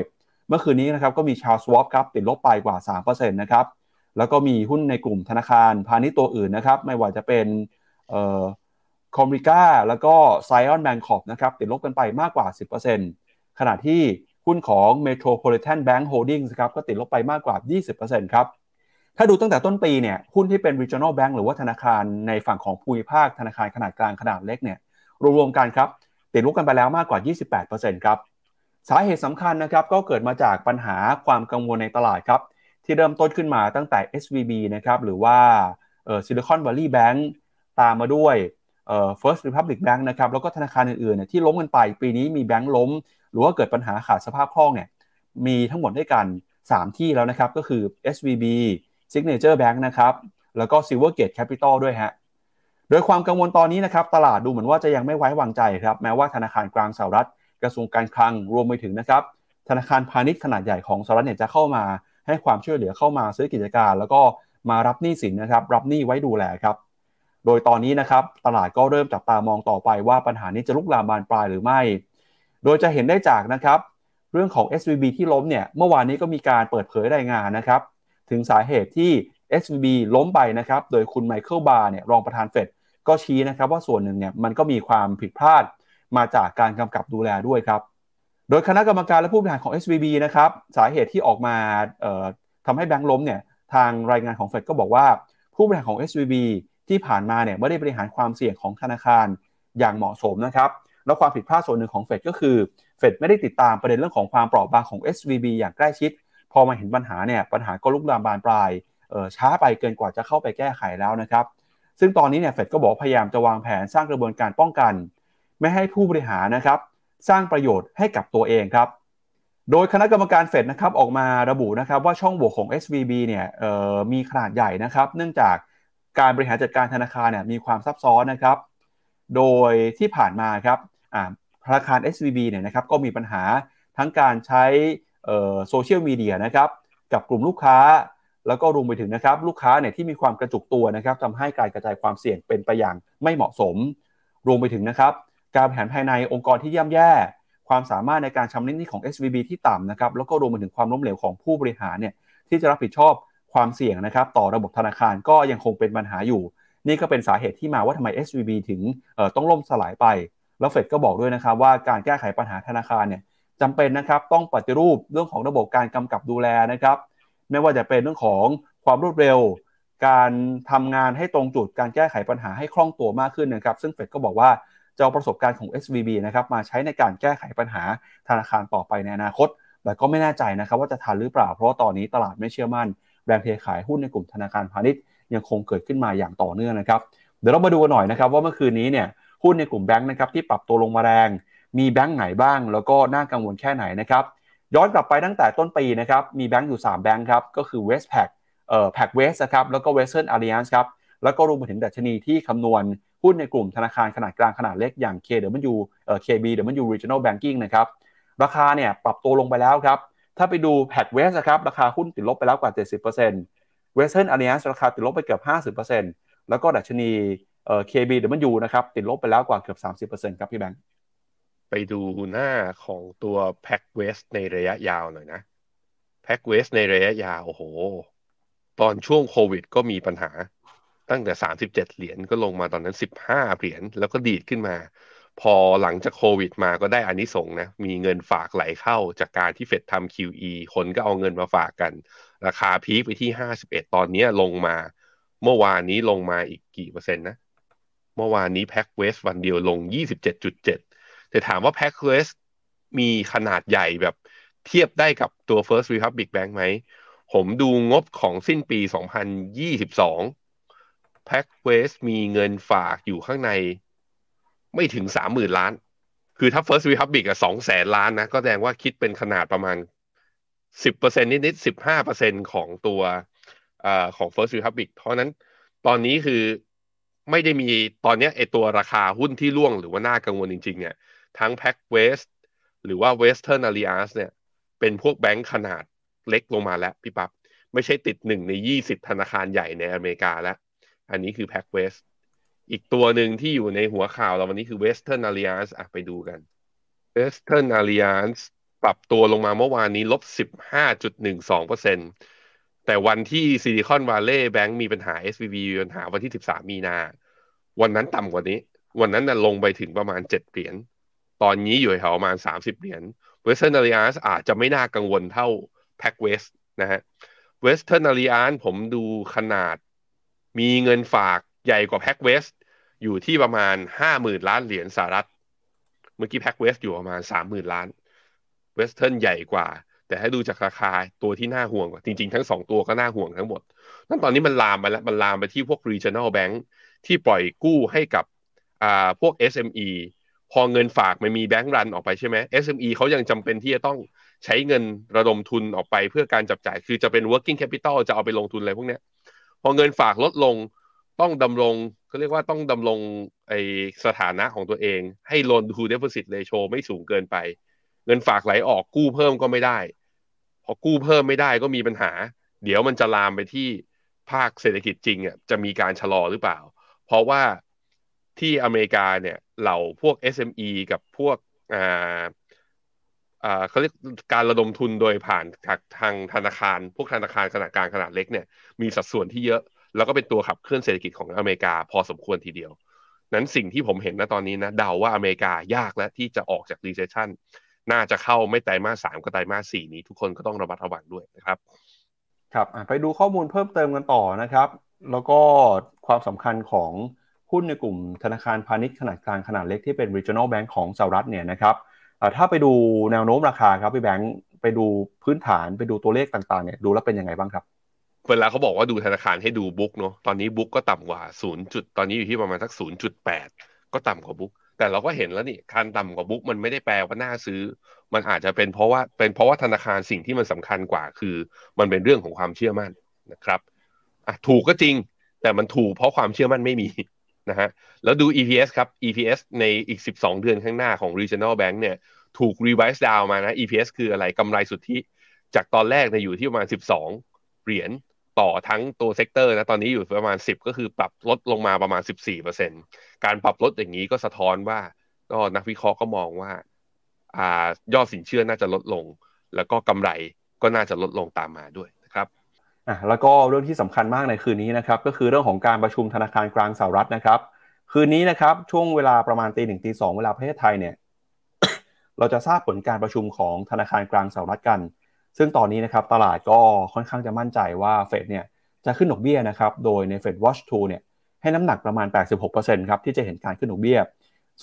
เมื่อคืนนี้นะครับก็มีชาวสวอปครับติดลบไปกว่า3%นะครับแล้วก็มีหุ้นในกลุ่มธนาคารพาณิชย์ตัวอื่นนะครับไม่ว่าจะเป็นเอ่อคอมริก้าแล้วก็ไซออนแบงคอ p นะครับติดลบกันไปมากกว่า 10%ขณะที่หุ้นของ Metropolitan Bank Holdings ครับก็ติดลบไปมากกว่า 20%ครับ ถ้าดูตั้งแต่ต้นปีเนี่ยหุ้นที่เป็น regional bank หรือว่าธนาคารในฝั่งของภูมิภาคธนาคารขนาดกลางขนาดเล็กเนี่ยรวมๆกันครับติดลบกันไปแล้วมากกว่า 28%ครับสาเหตุสำคัญนะครับก็เกิดมาจากปัญหาความกังวลในตลาดครับที่เริ่มต้นขึ้นมาตั้งแต่ SVB นะครับหรือว่าเออ Silicon Valley Bank ตามมาด้วยเอ่อ First Republic Bank นะครับแล้วก็ธนาคารอื่นๆเนี่ยที่ล้มกันไปปีนี้มีแบงค์ล้ม หรือว่าเกิดปัญหาขาดสภาพคล่องเนี่ยมีทั้งหมดด้วยกัน 3 ที่แล้วนะครับก็คือ SVB Signature Bank นะครับแล้วก็ Silvergate Capital ด้วยฮะโดยความกังวลตอนนี้นะครับตลาดดูเหมือนว่าจะยังไม่ไว้วางใจครับแม้ว่าธนาคารกลางสหรัฐ กระทรวงการคลังรวมไปถึงนะครับธนาคารพาณิชย์ขนาดใหญ่ของสหรัฐเนี่ยจะเข้ามาให้ความช่วยเหลือเข้ามาซื้อกิจการ แล้วก็มารับหนี้สินนะครับรับหนี้ไว้ดูแลครับโดยตอนนี้นะครับตลาดก็เริ่มจับตามองต่อไปว่าปัญหานี้จะลุกลามบานปลายหรือไม่ โดยจะเห็นได้จากนะครับเรื่องของ SVB ที่ล้มเนี่ยเมื่อวานนี้ก็มีการเปิดเผยรายงานนะครับ ถึงสาเหตุที่ SVB ล้มไปนะครับโดยคุณไมเคิลบาร์เนี่ยรองประธานเฟดก็ชี้นะครับว่าส่วนหนึ่งเนี่ยมันก็มีความผิดพลาดมาจากการกำกับดูแลด้วยครับ โดยคณะกรรมการและผู้บริหารของ SVB นะครับสาเหตุที่ออกมาทำให้แบงค์ล้มเนี่ยทางรายงานของเฟดก็บอกว่า ผู้บริหารของ SVB ที่ผ่านมาเนี่ยไม่ได้บริหารความเสี่ยงของธนาคารอย่างเหมาะสมนะครับแล้วความผิดพลาดส่วนหนึ่งของเฟดก็คือเฟดไม่ได้ติดตามประเด็นเรื่องของความเปราะบางของ SVB อย่างใกล้ชิด พอมาเห็นปัญหาเนี่ยปัญหาก็ลุกลามบานปลายช้าไปเกินกว่าจะเข้าไปแก้ไขแล้วนะครับ ซึ่งตอนนี้เนี่ยเฟดก็บอกพยายามจะวางแผนสร้างกระบวนการป้องกัน ไม่ให้ผู้บริหารนะครับ สร้างประโยชน์ให้กับตัวเองครับ โดยคณะกรรมการเฟดนะครับออกมาระบุนะครับว่าช่องโหว่ของ SVB เนี่ยมีขนาดใหญ่นะครับ เนื่องจากการบริหารจัดการธนาคารเนี่ยมีความซับซ้อนนะครับ โดยที่ผ่านมาครับธนาคาร SVB เนี่ยนะครับก็มีปัญหาทั้งการใช้ โซเชียลมีเดียนะครับกับกลุ่มลูกค้า แล้วก็รวมไปถึงนะครับลูกค้าเนี่ยที่มีความกระจุกตัวนะครับทำให้การกระจายความเสี่ยงเป็นไปอย่างไม่เหมาะสม รวมไปถึงนะครับการบริหารภายในองค์กรที่ย่ำแย่ ความสามารถในการชำระหนี้ของ SVB ที่ต่ำนะครับแล้วก็รวมไปถึงความล้มเหลวของผู้บริหารเนี่ยที่จะรับผิดชอบความเสี่ยงนะครับต่อระบบธนาคารก็ยังคงเป็นปัญหาอยู่ นี่ก็เป็นสาเหตุที่มาว่าทำไม SVB ถึงต้องล่มสลายไป แล้วเฟดก็บอกด้วยนะครับว่าการแก้ไขปัญหาธนาคารเนี่ย จำเป็นนะครับต้องปฏิรูปเรื่องของระบบการกำกับดูแลนะครับ ไม่ว่าจะเป็นเรื่องของความรวดเร็ว การทำงานให้ตรงจุดการแก้ไขปัญหาให้คล่องตัวมากขึ้นนะครับ ซึ่งเฟดก็บอกว่าจะเอาประสบการณ์ของ SVB นะครับมาใช้ในการแก้ไขปัญหาธนาคารต่อไปในอนาคต แต่ก็ไม่แน่ใจนะครับว่าจะทันหรือเปล่า เพราะตอนนี้ตลาดไม่เชื่อมั่น แรงเทขายหุ้นในกลุ่มธนาคารพาณิชย์ยังคงเกิดขึ้นมาอย่างต่อเนื่องนะครับ เดี๋ยวเรามาดูกันหน่อยนะครับว่าเมื่อคืนนี้เนี่ยหุ้นในกลุ่มแบงค์นะครับที่ปรับตัวลงมาแรง มีแบงค์ไหนบ้าง แล้วก็น่ากังวลแค่ไหนนะครับย้อนกลับไปตั้งแต่ต้นปีนะครับมีแบงค์อยู่ 3 แบงค์ครับก็คือ Westpac เอ่อ Pac West ครับแล้วก็ Western Alliance ครับแล้วก็รวมไปถึงดัชนีที่คำนวณหุ้นในกลุ่มธนาคารขนาดกลางขนาดเล็กอย่าง KW เอ่อ KBW Regional Banking นะครับราคาเนี่ยปรับตัวลงไปแล้วครับถ้าไปดู Pac West ครับราคาหุ้นติดลบไปแล้วกว่า 70% Western Alliance ราคาติดลบไปเกือบ 50%แล้วก็ดัชนีเอ่อ KBW นะครับติดลบไปแล้วกว่าเกือบ 30%ครับพี่แบงค์ ไปดูหน้าของตัว Pack West ในระยะยาวหน่อยนะ Pack West ในระยะยาวโอ้โห ตอนช่วงโควิดก็มีปัญหาตั้งแต่ 37 เหรียญก็ลงมาตอนนั้น 15 เหรียญแล้วก็ดีดขึ้นมา พอหลังจากโควิดมาก็ได้อานิสงนะ มีเงินฝากไหลเข้าจากการที่เฟดทำ QE คนก็เอาเงินมาฝากกัน ราคาพีคไปที่ 51 ตอนนี้ลงมา เมื่อวานนี้ลงมาอีกกี่เปอร์เซ็นต์นะ เมื่อวานนี้ Pack West วันเดียวลง 27.7 แต่ถามว่า Pack West มีขนาดใหญ่แบบเทียบได้กับตัว First Republic Bank ไหม ผมดูงบของสิ้นปี 2022 Pack West มีเงินฝากอยู่ข้างใน ไม่ถึง 30,000 ล้าน คือถ้า First Republic อะ2แสนล้านนะ ก็แสดงว่าคิดเป็นขนาดประมาณ 10%นิดๆ 15%ของตัวอของ First Republic เพราะนั้นตอนนี้คือไม่ได้มีตอนนี้ไอตัวราคาหุ้นที่ร่วงหรือว่าน่ากังวลจริงๆเนี่ย ทั้ง Pac West หรือว่า Western Alliance เนี่ย เป็นพวกแบงค์ขนาดเล็กลงมาแล้วพี่ปับ๊บไม่ใช่ติดหนึ่งใน 20 ธนาคารใหญ่ในอเมริกาแล้ว อันนี้คือ Pac West อีกตัวหนึ่งที่อยู่ในหัวข่าวเราวันนี้คือ Western Alliance อะไปดูกัน Western Alliance ปรับตัวลงมาเมื่อวานนี้ลบ 15.12%แต่วันที่ Silicon Valley Bank มีปัญหา SVB มีปัญหาวันที่ 13 มีนา วันนั้นต่ำกว่านี้ วันนั้นน่ะลงไปถึงประมาณ 7 เหรียญ ตอนนี้อยู่แถวประมาณ 30 เหรียญ Western Alliance อาจจะไม่น่ากังวลเท่า Pac West นะฮะ Western Alliance ผมดูขนาด มีเงินฝากใหญ่กว่า Pac West อยู่ที่ประมาณ 50,000 ล้านเหรียญสหรัฐ เมื่อกี้ Pac West อยู่ประมาณ 30,000 ล้าน Western ใหญ่กว่า แต่ให้ดูจากราคาตัวที่น่าห่วงกว่า จริง ๆ ทั้งสองตัวก็น่าห่วงทั้งหมด นั่นตอนนี้มันลามไปแล้ว มันลามไปที่พวก regional bank ที่ปล่อยกู้ให้กับอ่าพวก SME พอเงินฝากมันมีแบงก์รันออกไปใช่ไหม SME เขายังจำเป็นที่จะต้องใช้เงินระดมทุนออกไปเพื่อการจับจ่าย คือจะเป็น working capital จะเอาไปลงทุนอะไรพวกเนี้ย พอเงินฝากลดลงต้องดำรงก็เรียกว่าต้องดำรงไอสถานะของตัวเอง ให้ loan to deposit ratio ไม่สูงเกินไป เงินฝากไหลออกกู้เพิ่มก็ไม่ได้ พอกู้เพิ่มไม่ได้ก็มีปัญหา เดี๋ยวมันจะลามไปที่ภาคเศรษฐกิจจริงอะจะมีการชะลอหรือเปล่า เพราะว่า ที่อเมริกาเนี่ยเหล่าพวก SME กับพวกอ่าอ่าเขาเรียกการระดมทุนโดยผ่านจากทางธนาคาร พวกธนาคารขนาดกลางขนาดเล็กเนี่ยมีสัดส่วนที่เยอะ แล้วก็เป็นตัวขับเคลื่อนเศรษฐกิจของอเมริกาพอสมควรทีเดียวนั้นสิ่งที่ผมเห็นนะตอนนี้นะเดาว่าอเมริกายากแล้วที่จะออกจาก recession น่าจะเข้าไม่ไตรมาสสามก็ไตรมาสสี่นี้ทุกคนก็ต้องระมัดระวังด้วยนะครับ ครับไปดูข้อมูลเพิ่มเติมกันต่อนะครับ แล้วก็ความสำคัญของ หุ้นในกลุ่มธนาคารพาณิชย์ขนาดกลางขนาดเล็กที่เป็น regional bank ของสหรัฐเนี่ยนะครับถ้าไปดูแนวโน้มราคาครับพี่แบงค์ไปดูพื้นฐานไปดูตัวเลขต่างๆเนี่ยดูแล้วเป็นยังไงบ้างครับเวลาเขาบอกว่าดูธนาคารให้ดูบุ๊กเนาะตอนนี้บุ๊กก็ต่ำกว่า0จุดตอนนี้อยู่ที่ประมาณสัก0.8ก็ต่ำกว่าบุ๊กแต่เราก็เห็นแล้วนี่การต่ำกว่าบุ๊กมันไม่ได้แปลว่าน่าซื้อ มันอาจจะเป็นเพราะว่าเป็นเพราะว่าธนาคารสิ่งที่มันสำคัญกว่า คือ มันเป็นเรื่องของความเชื่อมั่นนะครับอะถูกก็จริง แต่มันถูกเพราะความเชื่อมั่นไม่มี นะฮะแล้วดู EPS ครับ EPS ในอีก 12 เดือนข้างหน้าของ regional bank เนี่ยถูก revise down มานะ EPS คืออะไรกำไรสุทธิ จากตอนแรกเนี่ยอยู่ที่ประมาณ 12 เหรียญต่อทั้งตัว sector นะตอนนี้อยู่ประมาณ 10 ก็คือปรับลดลงมาประมาณ 14%การปรับลดอย่างนี้ก็สะท้อนว่าก็นักวิเคราะห์ก็มองว่าอ่ายอดสินเชื่อน่าจะลดลง แล้วก็กำไรก็น่าจะลดลงตามมาด้วยนะครับ อะแล้วก็เรื่องที่สำคัญมากในคืนนี้นะครับก็คือเรื่องของการประชุมธนาคารกลางสหรัฐนะครับ คืนนี้นะครับช่วงเวลาประมาณตีหนึ่งตีสองเวลาประเทศไทยเนี่ยเราจะทราบผลการประชุมของธนาคารกลางสหรัฐกัน ซึ่งตอนนี้นะครับตลาดก็ค่อนข้างจะมั่นใจว่าเฟดเนี่ยจะขึ้นดอกเบี้ยนะครับโดยใน Fed Watch 2เนี่ยให้น้ำหนักประมาณ 86%ครับที่จะเห็นการขึ้นดอกเบี้ย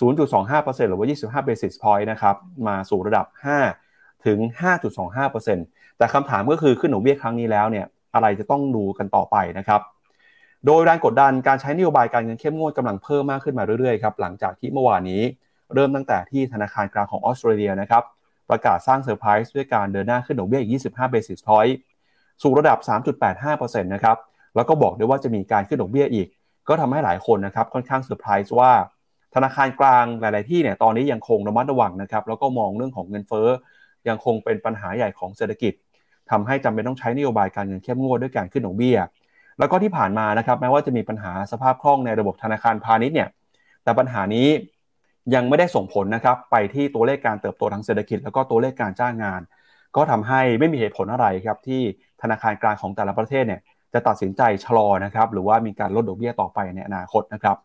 0.25%หรือว่า 25 basis point นะครับมาสู่ระดับ 5 ถึง 5.25%แต่คำถามก็คือขึ้นหนกเบี้ยครั้งนี้แล้วเนี่ย อะไรจะต้องดูกันต่อไปนะครับโดยแรงกดดันการใช้นโยบายการเงินเข้มงวดกำลังเพิ่มมากขึ้นมาเรื่อยๆครับหลังจากที่เมื่อวานนี้เริ่มตั้งแต่ที่ธนาคารกลางของออสเตรเลียนะครับประกาศสร้างเซอร์ไพรส์ด้วยการเดินหน้าขึ้นดอกเบี้ยอีก 25 basis point สู่ระดับ 3.85%นะครับแล้วก็บอกด้วยว่าจะมีการขึ้นดอกเบี้ยอีก ก็ทำให้หลายคนนะครับค่อนข้างเซอร์ไพรส์ว่า ธนาคารกลางหลาย ๆ ที่เนี่ยตอนนี้ยังคงระมัดระวังนะครับแล้วก็มองเรื่องของเงินเฟ้อยังคงเป็นปัญหาใหญ่ของเศรษฐกิจ ทำให้จำเป็นต้องใช้นโยบายการเงินเข้มงวดด้วยการขึ้นดอกเบี้ย แล้วก็ที่ผ่านมานะครับแม้ว่าจะมีปัญหาสภาพคล่องในระบบธนาคารพาณิชย์เนี่ยแต่ปัญหานี้ยังไม่ได้ส่งผลนะครับไปที่ตัวเลขการเติบโตทางเศรษฐกิจ แล้วก็ตัวเลขการจ้างงาน ก็ทำให้ไม่มีเหตุผลอะไรครับที่ธนาคารกลางของแต่ละประเทศเนี่ยจะตัดสินใจชะลอนะครับหรือว่ามีการลดดอกเบี้ยต่อไปในอนาคตนะครับ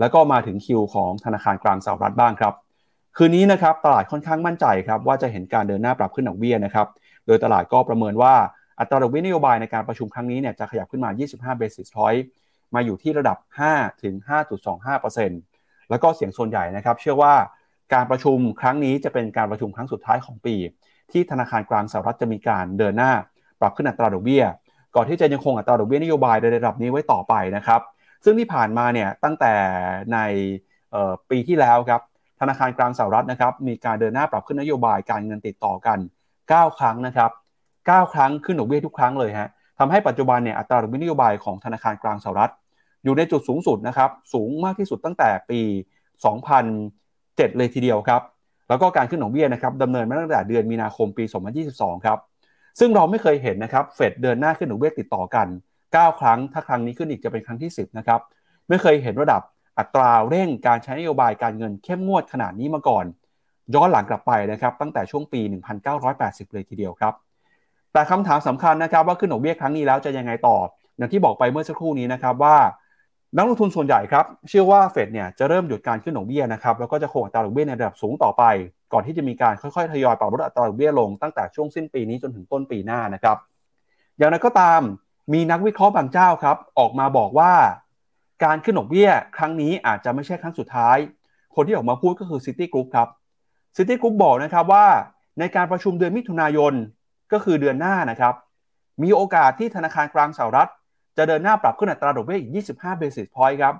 แล้วก็มาถึงคิวของธนาคารกลางสหรัฐบ้างครับ คืนนี้นะครับตลาดค่อนข้างมั่นใจครับว่าจะเห็นการเดินหน้าปรับขึ้นดอกเบี้ยนะครับ โดยตลาดก็ประเมินว่าอัตราดอกเบี้ยนโยบายในการประชุมครั้งนี้เนี่ยจะขยับขึ้นมา 25 basis point มาอยู่ที่ระดับ 5 ถึง 5.25%แล้วก็เสียงส่วนใหญ่นะครับ เชื่อว่าการประชุมครั้งนี้จะเป็นการประชุมครั้งสุดท้ายของปี ที่ธนาคารกลางสหรัฐจะมีการเดินหน้า ปรับขึ้นอัตราดอกเบี้ย ก่อนที่จะยังคงอัตราดอกเบี้ยนโยบายในระดับนี้ไว้ต่อไปนะครับ ซึ่งที่ผ่านมาเนี่ยตั้งแต่ในปีที่แล้วครับธนาคารกลางสหรัฐนะครับมีการเดินหน้าปรับขึ้นนโยบายการเงินติดต่อกัน 9 ครั้งนะครับ 9 ครั้งขึ้นดอกเบี้ยทุกครั้งเลยฮะทำให้ปัจจุบันเนี่ยอัตราดอกเบี้ยนโยบายของธนาคารกลางสหรัฐ อยู่ในจุดสูงสุดนะครับ สูงมากที่สุดตั้งแต่ปี 2007 เลยทีเดียวครับ แล้วก็การขึ้นดอกเบี้ยนะครับดำเนินมาตั้งแต่เดือนมีนาคมปี 2022 ครับ ซึ่งเราไม่เคยเห็นนะครับเฟดเดินหน้าขึ้นดอกเบี้ยติดต่อกัน 9 ครั้ง ถ้าครั้งนี้ขึ้นอีกจะเป็นครั้งที่ 10 นะครับ ไม่เคยเห็นระดับอัตราเร่งการใช้นโยบายการเงินเข้มงวดขนาดนี้มาก่อน ย้อนหลังกลับไปนะครับตั้งแต่ช่วงปี 1980 เลยทีเดียวครับ แต่คำถามสำคัญนะครับว่าขึ้นดอกเบี้ยครั้งนี้แล้วจะยังไงต่อ อย่างที่บอกไปเมื่อสักครู่นี้นะครับว่านักลงทุนส่วนใหญ่ครับเชื่อว่าเฟดเนี่ยจะเริ่มหยุดการขึ้นดอกเบี้ยนะครับแล้วก็จะคงอัตราดอกเบี้ยในระดับสูงต่อไป ก่อนที่จะมีการค่อยๆทยอยปรับลดอัตราดอกเบี้ยลงตั้งแต่ช่วงสิ้นปีนี้จนถึงต้นปีหน้านะครับ อย่างไรก็ตามมีนักวิเคราะห์บางเจ้าครับ ออกมาบอกว่า การขึ้นดอกเบี้ย ครั้งนี้อาจจะไม่ใช่ครั้งสุดท้าย คนที่ออกมาพูดก็คือซิตี้กรุ๊ปครับ ซิตี้กรุ๊ปบอกนะครับว่าในการประชุมเดือนมิถุนายนก็คือเดือนหน้านะครับ มีโอกาสที่ธนาคารกลางสหรัฐ จะเดินหน้าปรับขึ้นอัตราดอกเบี้ยอีก 25 basis point ครับ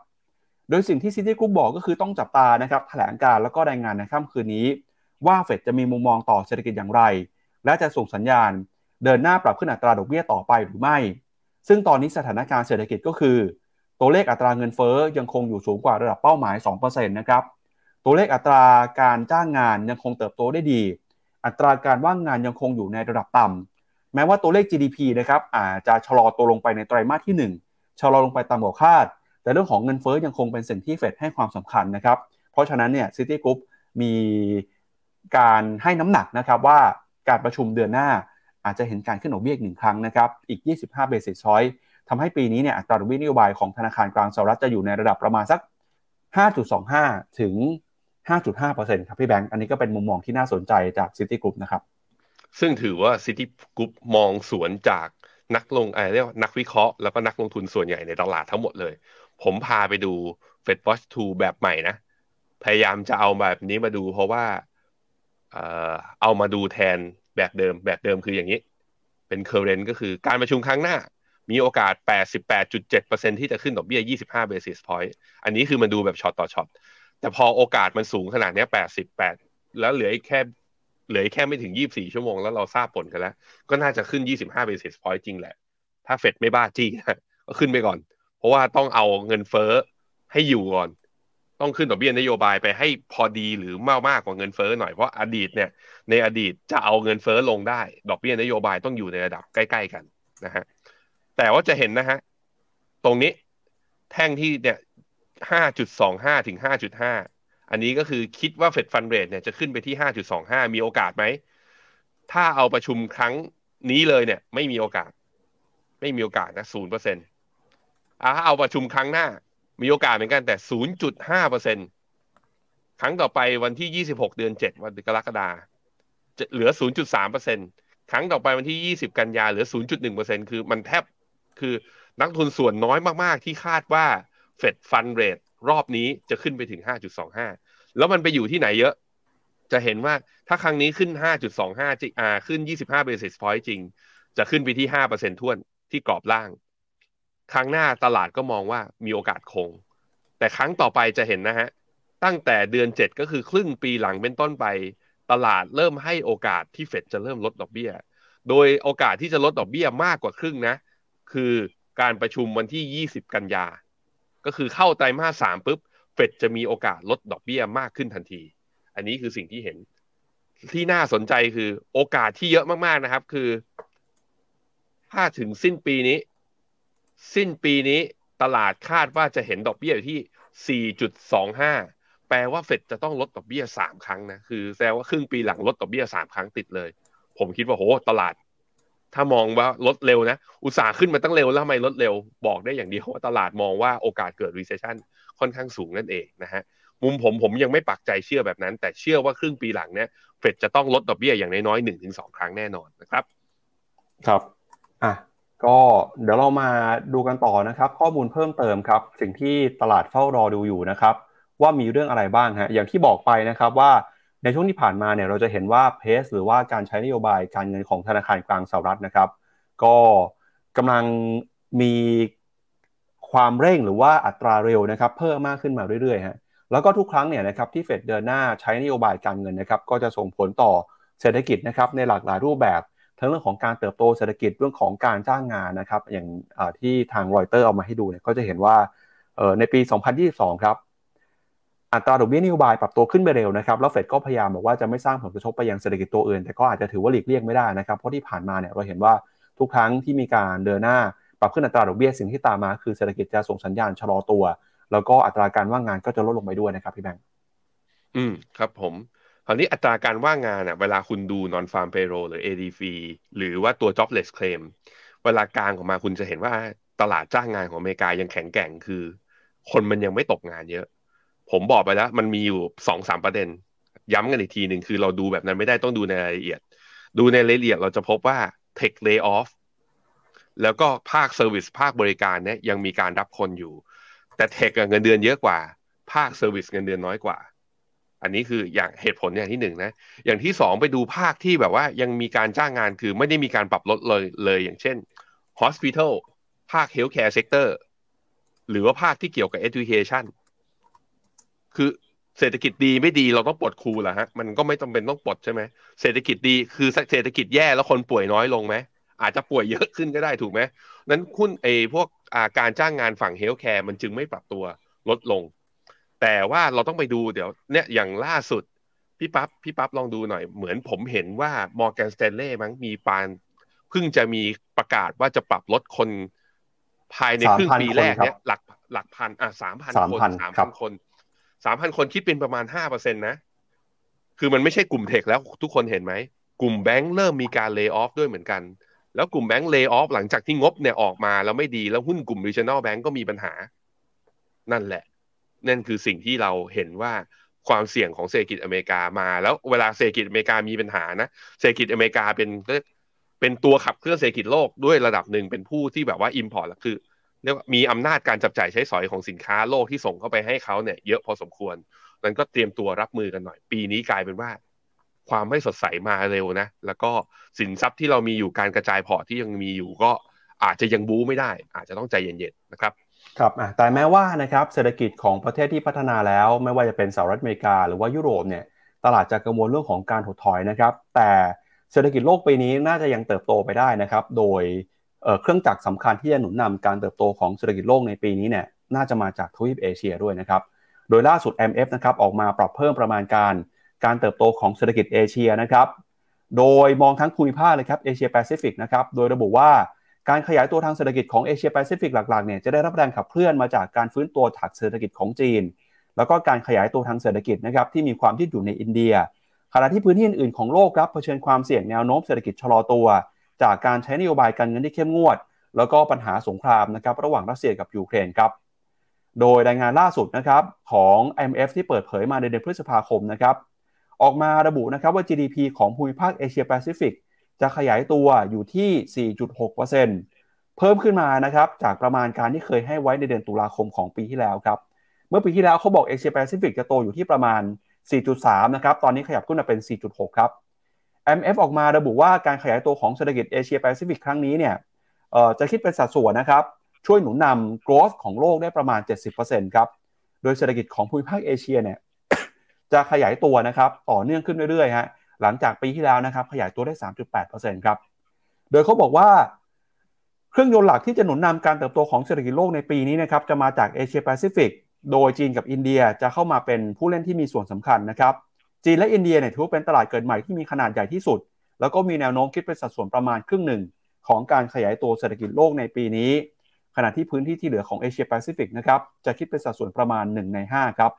โดยสิ่งที่ซิตี้กรุ๊ปบอกก็คือต้องจับตานะครับแถลงการณ์แล้วก็รายงานในค่ำคืนนี้ ว่าเฟดจะมีมุมมองต่อเศรษฐกิจอย่างไร และจะส่งสัญญาณ เดินหน้าปรับขึ้นอัตราดอกเบี้ยต่อไปหรือไม่ ซึ่งตอนนี้สถานการณ์เศรษฐกิจก็คือ ตัวเลขอัตราเงินเฟ้อยังคงอยู่สูงกว่าระดับเป้าหมาย 2%นะครับ ตัวเลขอัตราการจ้างงานยังคงเติบโตได้ดี อัตราการว่างงานยังคงอยู่ในระดับต่ำแม้ว่าตัวเลข GDP นะครับอาจจะชะลอตัวลงไปในไตรมาสที่ 1ชะลอลงไปต่ำกว่าคาด แต่เรื่องของเงินเฟ้อยังคงเป็นสิ่งที่เฟดให้ความสำคัญนะครับ เพราะฉะนั้นเนี่ยซิตี้กรุ๊ปมีการให้น้ำหนักนะครับว่าการประชุมเดือนหน้าอาจจะเห็นการขึ้นดอกเบี้ยอีกหนึ่งครั้งนะครับ อีก 25 basis point ทำให้ปีนี้เนี่ยอัตราดอกเบี้ยนโยบายของธนาคารกลางสหรัฐจะอยู่ในระดับประมาณสัก 5.25 ถึง 5.5%ครับพี่แบงค์อันนี้ก็เป็นมุมมองที่น่าสนใจจากซิตี้กรุ๊ปนะครับซึ่งถือว่าซิตี้กรุ๊ปมองสวนจากนักลงอะไรเรียกว่านักวิเคราะห์แล้วก็นักลงทุนส่วนใหญ่ในตลาดทั้งหมดเลย ผมพาไปดู Fed Watch 2 แบบใหม่นะ พยายามจะเอาแบบนี้มาดูเพราะว่าเอ่อเอามาดูแทนแบบเดิมแบบเดิมคืออย่างนี้ เป็นเคอร์เรนก็คือการประชุมครั้งหน้า มีโอกาส 88.7%ที่จะขึ้นดอกเบี้ย 25 basis point อันนี้คือมันดูแบบช็อตต่อช็อต แต่พอโอกาสมันสูงขนาดนี้88แปดแล้วเหลือแค่เหลือแค่ไม่ถึง24ชั่วโมงแล้วเราทราบผลกันแล้ว ก็น่าจะขึ้น25 basis point จริงแหละ ถ้าเฟดไม่บ้าจี้ก็ขึ้นไปก่อน เพราะว่าต้องเอาเงินเฟ้อให้อยู่ก่อน ต้องขึ้นดอกเบี้ยนโยบายไปให้พอดีหรือมากมากกว่าเงินเฟ้อหน่อย เพราะอดีตเนี่ย ในอดีตจะเอาเงินเฟ้อลงได้ ดอกเบี้ยนโยบายต้องอยู่ในระดับใกล้ ๆ กันนะฮะแต่ว่าจะเห็นนะฮะตรงนี้แท่งที่เนี่ย ห้าจุดสองห้าถึงห้าจุดห้าอันนี้ก็คือคิดว่าเฟดฟันเรทเนี่ยจะขึ้นไปที่ห้าจุดสองห้ามีโอกาสไหม ถ้าเอาประชุมครั้งนี้เลยเนี่ย ไม่มีโอกาส ไม่มีโอกาสนะศูนเปอร์เซ็นต์าเอาประชุมครั้งหน้า มีโอกาสเหมือนกันแต่ศูนย์จุดห้าเปอร์เซ็นครั้งต่อไปวันที่ยี่สิบหกเดือนเจ็ดวันกรกฎาจะเหลือศูนจุดสามเปอร์เซ็นครั้งต่อไปวันที่ยี่สิบกันยาเหลือศูนย์จุดหนึ่งเปอร์เซ็นคือมันแทบคือนักทุนส่วนน้อยมาก ๆ ที่คาดว่า เฟดฟันเรทรอบนี้จะขึ้นไปถึง 5.25 แล้วมันไปอยู่ที่ไหนเยอะ จะเห็นว่าถ้าครั้งนี้ขึ้น 5.25จริงอ่าขึ้น 25 basis point จริง จะขึ้นไปที่ 5%ท่วนที่กรอบล่าง ครั้งหน้าตลาดก็มองว่ามีโอกาสคง แต่ครั้งต่อไปจะเห็นนะฮะ ตั้งแต่เดือน 7 ก็คือครึ่งปีหลังเป็นต้นไป ตลาดเริ่มให้โอกาสที่เฟดจะเริ่มลดดอกเบี้ย โดยโอกาสที่จะลดดอกเบี้ยมากกว่าครึ่งนะ คือการประชุมวันที่ 20 กันยา ก็คือเข้าไตรมาสสามปุ๊บเฟดจะมีโอกาสลดดอกเบี้ยมากขึ้นทันที อันนี้คือสิ่งที่เห็น ที่น่าสนใจคือโอกาสที่เยอะมากๆนะครับ คือ ถ้าถึงสิ้นปีนี้ สิ้นปีนี้ตลาดคาดว่าจะเห็นดอกเบี้ยอยู่ที่ 4.25 แปลว่าเฟดจะต้องลดดอกเบี้ยสามครั้งนะ คือแสดงว่าครึ่งปีหลังลดดอกเบี้ยสามครั้งติดเลย ผมคิดว่าโห ตลาด ถ้ามองว่าลดเร็วนะ อุตสาห์ขึ้นมาตั้งเร็วแล้วทำไมลดเร็ว บอกได้อย่างเดียวว่าตลาดมองว่าโอกาสเกิด recession ค่อนข้างสูงนั่นเองนะฮะ มุมผมผมยังไม่ปักใจเชื่อแบบนั้น แต่เชื่อว่าครึ่งปีหลังเนี่ยเฟดจะต้องลดดอกเบี้ยอย่างน้อยๆหนึ่งถึงสองครั้งแน่นอนนะครับ ครับ อะ ก็เดี๋ยวเรามาดูกันต่อนะครับ ข้อมูลเพิ่มเติมครับ สิ่งที่ตลาดเฝ้ารอดูอยู่นะครับ ว่ามีเรื่องอะไรบ้างฮะ อย่างที่บอกไปนะครับว่า ในช่วงที่ผ่านมาเนี่ยเราจะเห็นว่าเพสหรือว่าการใช้นโยบายการเงินของธนาคารกลางสหรัฐนะครับ ก็กำลังมีความเร่งหรือว่าอัตราเร็วนะครับ เพิ่มมากขึ้นมาเรื่อยๆฮะแล้วก็ทุกครั้งเนี่ยนะครับที่เฟดเดินหน้าใช้นโยบายการเงินนะครับก็จะส่งผลต่อเศรษฐกิจนะครับในหลากหลายรูปแบบ ทั้งเรื่องของการเติบโตเศรษฐกิจเรื่องของการจ้างงานนะครับ อย่างที่ทางรอยเตอร์เอามาให้ดูเนี่ยก็จะเห็นว่าในปี 2022 ครับ อัตราดอกเบี้ยนโยบายปรับตัวขึ้นไปเร็วนะครับแล้วเฟดก็พยายามบอกว่าจะไม่สร้างผลกระทบไปยังเศรษฐกิจตัวอื่น แต่ก็อาจจะถือว่าหลีกเลี่ยงไม่ได้นะครับเพราะที่ผ่านมาเนี่ยเราเห็นว่าทุกครั้งที่มีการเดินหน้าปรับขึ้นอัตราดอกเบี้ยสิ่งที่ตามมาคือเศรษฐกิจจะส่งสัญญาณชะลอตัว แล้วก็อัตราการว่างงานก็จะลดลงไปด้วยนะครับพี่แบงค์อืมครับผมคราวนี้อัตราการว่างงานอะเวลาคุณดู non farm payroll หรือ ADP หรือว่าตัว jobless claim เวลากลางออกมาคุณจะเห็นว่าตลาดจ้างงานของอเมริกายังแข็งแกร่งคือ คนมันยังไม่ตกงานเยอะ ผมบอกไปแล้ว มันมีอยู่สองสามประเด็น ย้ำกันอีกทีหนึ่งคือเราดูแบบนั้นไม่ได้ต้องดูในรายละเอียด ดูในรายละเอียดเราจะพบว่า tech lay off แล้วก็ภาค service ภาคบริการเนี่ยยังมีการรับคนอยู่ แต่ tech เงินเดือนเยอะกว่า ภาค service เงินเดือนน้อยกว่า อันนี้คืออย่างเหตุผลอย่างที่หนึ่งนะ อย่างที่สองไปดูภาคที่แบบว่ายังมีการจ้างงานคือไม่ได้มีการปรับลดเลยเลยอย่างเช่น hospital ภาค healthcare sector หรือว่าภาคที่เกี่ยวกับ education คือเศรษฐกิจดีไม่ดีเราต้องปลดครูแหละฮะมันก็ไม่จำเป็นต้องปลดใช่ไหมเศรษฐกิจดีคือเศรษฐกิจแย่แล้วคนป่วยน้อยลงไหมอาจจะป่วยเยอะขึ้นก็ได้ถูกไหมนั้นคุณไอพวกอาการจ้างงานฝั่ง healthcare มันจึงไม่ปรับตัวลดลง แต่ว่าเราต้องไปดูเดี๋ยวเนี่ยอย่างล่าสุด พี่ปับ๊บพี่ปั๊บลองดูหน่อย เหมือนผมเห็นว่า Morgan Stanley มั้งมี plan เพิ่งจะมีประกาศว่าจะปรับลดคนภายในครึ่งปีแรกเนี่ยหลักหลักพันอะสามพันคนสามพันคน สามพันคนคิดเป็นประมาณห้าเปอร์เซ็นต์นะ คือมันไม่ใช่กลุ่ม tech แล้วทุกคนเห็นไหม กลุ่มแบงก์เริ่มมีการ layoff ด้วยเหมือนกัน แล้วกลุ่มแบงก์ layoff หลังจากที่งบเนี่ยออกมาแล้วไม่ดีแล้วหุ้นกลุ่ม regional bank ก็มีปัญหา นั่นแหละ นั่นคือสิ่งที่เราเห็นว่าความเสี่ยงของเศรษฐกิจอเมริกามา แล้วเวลาเศรษฐกิจอเมริกามีปัญหานะเศรษฐกิจอเมริกาเป็นเป็นตัวขับเคลื่อนเศรษฐกิจโลกด้วยระดับหนึ่งเป็นผู้ที่แบบว่า import คือ เรียกว่ามีอำนาจการจับจ่ายใช้สอยของสินค้าโลกที่ส่งเข้าไปให้เขาเนี่ยเยอะพอสมควรนั้นก็เตรียมตัวรับมือกันหน่อย ปีนี้กลายเป็นว่า ความไม่สดใสมาเร็วนะ แล้วก็สินทรัพย์ที่เรามีอยู่การกระจายพอร์ตที่ยังมีอยู่ก็อาจจะยังบู๊ไม่ได้ อาจจะต้องใจเย็นๆนะครับครับแต่แม้ว่านะครับเศรษฐกิจของประเทศที่พัฒนาแล้ว ไม่ว่าจะเป็นสหรัฐอเมริกาหรือว่ายุโรปเนี่ยตลาดจะกังวลเรื่องของการถดถอยนะครับ แต่เศรษฐกิจโลกปีนี้น่าจะยังเติบโตไปได้นะครับ โดย เครื่องจักรสำคัญที่จะหนุนนำการเติบโตของเศรษฐกิจโลกในปีนี้เนี่ยน่าจะมาจากทวีปเอเชียด้วยนะครับ โดยล่าสุด IMF นะครับออกมาปรับเพิ่มประมาณการการเติบโตของเศรษฐกิจเอเชียนะครับ โดยมองทั้งภูมิภาคเลยครับเอเชียแปซิฟิกนะครับ โดยระบุว่าการขยายตัวทางเศรษฐกิจของเอเชียแปซิฟิกหลักๆเนี่ยจะได้รับแรงขับเคลื่อนมาจากการฟื้นตัวทางเศรษฐกิจของจีน แล้วก็การขยายตัวทางเศรษฐกิจนะครับที่มีความยืดหยุ่นในอินเดีย ขณะที่พื้นที่อื่นๆของโลกครับเผชิญความเสี่ยงแนวโน้มเศรษฐกิจชะลอตัว จากการใช้นโยบายการเงินที่เข้มงวด แล้วก็ปัญหาสงครามนะครับระหว่างรัสเซียกับยูเครนครับโดยรายงานล่าสุดนะครับของ IMF ที่เปิดเผยมาในเดือนพฤษภาคมนะครับออกมาระบุนะครับว่า GDP ของภูมิภาคเอเชียแปซิฟิกจะขยายตัวอยู่ที่ 4.6%เพิ่มขึ้นมานะครับจากประมาณการที่เคยให้ไว้ในเดือนตุลาคมของปีที่แล้วครับเมื่อปีที่แล้วเขาบอกเอเชียแปซิฟิกจะโตอยู่ที่ประมาณ 4.3 นะครับ ตอนนี้ขยับขึ้นมาเป็น 4.6 ครับ IMF ออกมาระบุว่าการขยายตัวของเศรษฐกิจเอเชียแปซิฟิกครั้งนี้เนี่ยจะคิดเป็นสัดส่วนนะครับ ช่วยหนุนนำ growth ของโลกได้ประมาณ 70%ครับ โดยเศรษฐกิจของภูมิภาคเอเชียเนี่ยจะขยายตัวนะครับต่อเนื่องขึ้นเรื่อยๆฮะหลังจากปีที่แล้วนะครับขยายตัวได้ 3.8%ครับ โดยเขาบอกว่า เครื่องยนต์หลักที่จะหนุนนำการเติบโตของเศรษฐกิจโลกในปีนี้นะครับจะมาจากเอเชียแปซิฟิก โดยจีนกับอินเดียจะเข้ามาเป็นผู้เล่นที่มีส่วนสำคัญนะครับ จีนและอินเดียเนี่ยถือว่าเป็นตลาดเกิดใหม่ที่มีขนาดใหญ่ที่สุด แล้วก็มีแนวโน้มคิดเป็นสัดส่วนประมาณครึ่งหนึ่ง ของการขยายตัวเศรษฐกิจโลกในปีนี้ ขณะที่พื้นที่ที่เหลือของเอเชียแปซิฟิกนะครับจะคิดเป็นสัดส่วนประมาณ 1 ใน 5 ครับ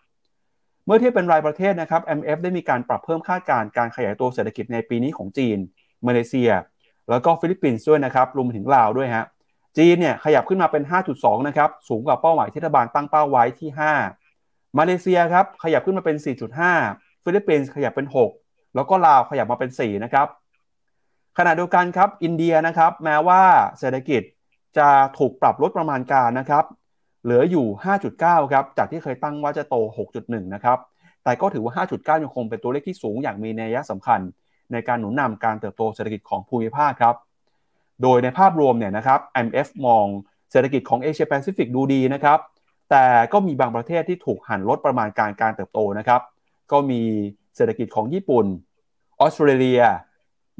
เมื่อเทียบเป็นรายประเทศนะครับ IMF ได้มีการปรับเพิ่มคาดการณ์การขยายตัวเศรษฐกิจในปีนี้ของจีนมาเลเซีย แล้วก็ฟิลิปปินส์ด้วยนะครับรวมถึงลาวด้วยฮะจีนเนี่ยขยับขึ้นมาเป็น 5.2 นะครับสูงกว่าเป้าหมายที่รัฐบาลตั้งเป้าไว้ที่ 5 มาเลเซียครับขยับขึ้นมาเป็น 4.5 ฟิลิปปินส์ขยับเป็น 6 แล้วก็ลาวขยับมาเป็น4นะครับขณะเดียวกันครับอินเดียนะครับแม้ว่าเศรษฐกิจจะถูกปรับลดประมาณการนะครับเหลืออยู่ 5.9 ครับจากที่เคยตั้งว่าจะโต 6.1 นะครับแต่ก็ถือว่า 5.9 ยังคงเป็นตัวเลขที่สูงอย่างมีนัยสำคัญ ในการหนุนนำการเติบโตเศรษฐกิจของภูมิภาคครับโดยในภาพรวมเนี่ยนะครับ IMF มองเศรษฐกิจของเอเชียแปซิฟิกดูดีนะครับแต่ก็มีบางประเทศที่ถูกหั่นลดประมาณการการเติบโตนะครับ ก็มีเศรษฐกิจของญี่ปุ่น ออสเตรเลีย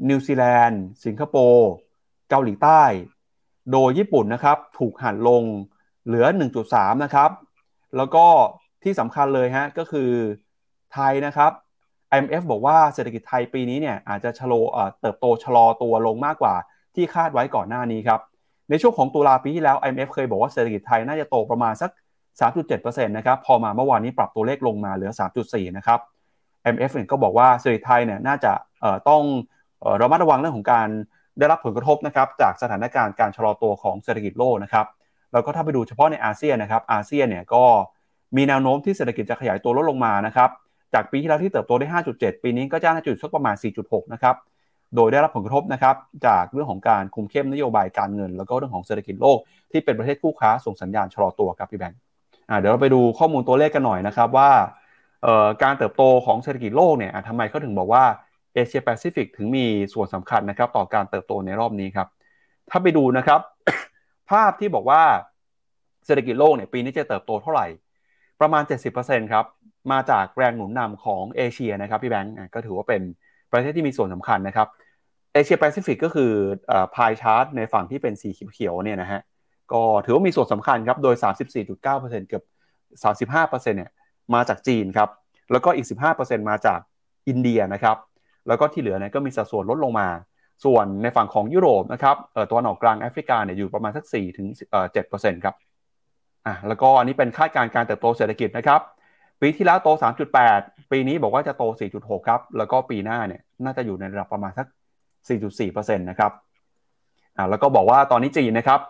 นิวซีแลนด์ สิงคโปร์ เกาหลีใต้ โดยญี่ปุ่นนะครับถูกหั่นลงเหลือ 1.3 นะครับ แล้วก็ที่สำคัญเลยฮะก็คือไทยนะครับ IMF บอกว่าเศรษฐกิจไทยปีนี้เนี่ยอาจจะชะลอเติบโตชะลอตัวลงมากกว่าที่คาดไว้ก่อนหน้านี้ครับ ในช่วงของตุลาปีที่แล้ว IMF เคยบอกว่าเศรษฐกิจไทยน่าจะโตประมาณสัก 3.7%นะครับพอมาเมื่อวานนี้ปรับตัวเลขลงมาเหลือ 3.4 นะครับ MF ก็บอกว่าเศรษฐกิจไทยเนี่ยน่าจะต้องระมัดระวังเรื่องของการได้รับผลกระทบนะครับจากสถานการณ์การชะลอตัวของเศรษฐกิจโลกนะครับแล้วก็ถ้าไปดูเฉพาะในอาเซียนนะครับอาเซียนเนี่ยก็มีแนวโน้มที่เศรษฐกิจจะขยายตัวลดลงมานะครับจากปีที่แล้วที่เติบโตได้ 5.7 ปีนี้ก็จะน่าจะอยู่สักประมาณ 4.6 นะครับโดยได้รับผลกระทบนะครับจากเรื่องของการคุมเข้มนโยบายการเงิน แล้วก็เรื่องของเศรษฐกิจโลกที่เป็นประเทศคู่ค้าส่งสัญญาณชะลอตัวครับพี่แบงค์ เดี๋ยวเราไปดูข้อมูลตัวเลขกันหน่อยนะครับว่าการเติบโตของเศรษฐกิจโลกเนี่ยทำไมเขาถึงบอกว่าเอเชียแปซิฟิกถึงมีส่วนสำคัญนะครับต่อการเติบโตในรอบนี้ครับ ถ้าไปดูนะครับ ภาพที่บอกว่าเศรษฐกิจโลกเนี่ยปีนี้จะเติบโตเท่าไหร่ ประมาณ 70%ครับ มาจากแรงหนุนนำของเอเชียนะครับพี่แบงก์ก็ถือว่าเป็นประเทศที่มีส่วนสำคัญนะครับเอเชียแปซิฟิกก็คือพายชาร์ตในฝั่งที่เป็นสีเขียวเนี่ยนะฮะ ก็ถือว่ามีส่วนสำคัญครับ โดย 34.9%เกือบ 35%เนี่ยมาจากจีนครับ แล้วก็อีก 15%มาจากอินเดียนะครับ แล้วก็ที่เหลือเนี่ยก็มีสัดส่วนลดลงมา ส่วนในฝั่งของยุโรปนะครับตัวหนออกกลางแอฟริกาเนี่ยอยู่ประมาณสัก4ถึงเอ่อ7%ครับอะแล้วก็อันนี้เป็นคาดการณ์การเติบโตเศรษฐกิจนะครับปีที่แล้วโต 3.8 ปีนี้บอกว่าจะโต 4.6 ครับ แล้วก็ปีหน้าเนี่ยน่าจะอยู่ในระดับประมาณสัก 4.4%นะครับ อ่า แล้วก็บอกว่าตอนนี้จีนนะครับ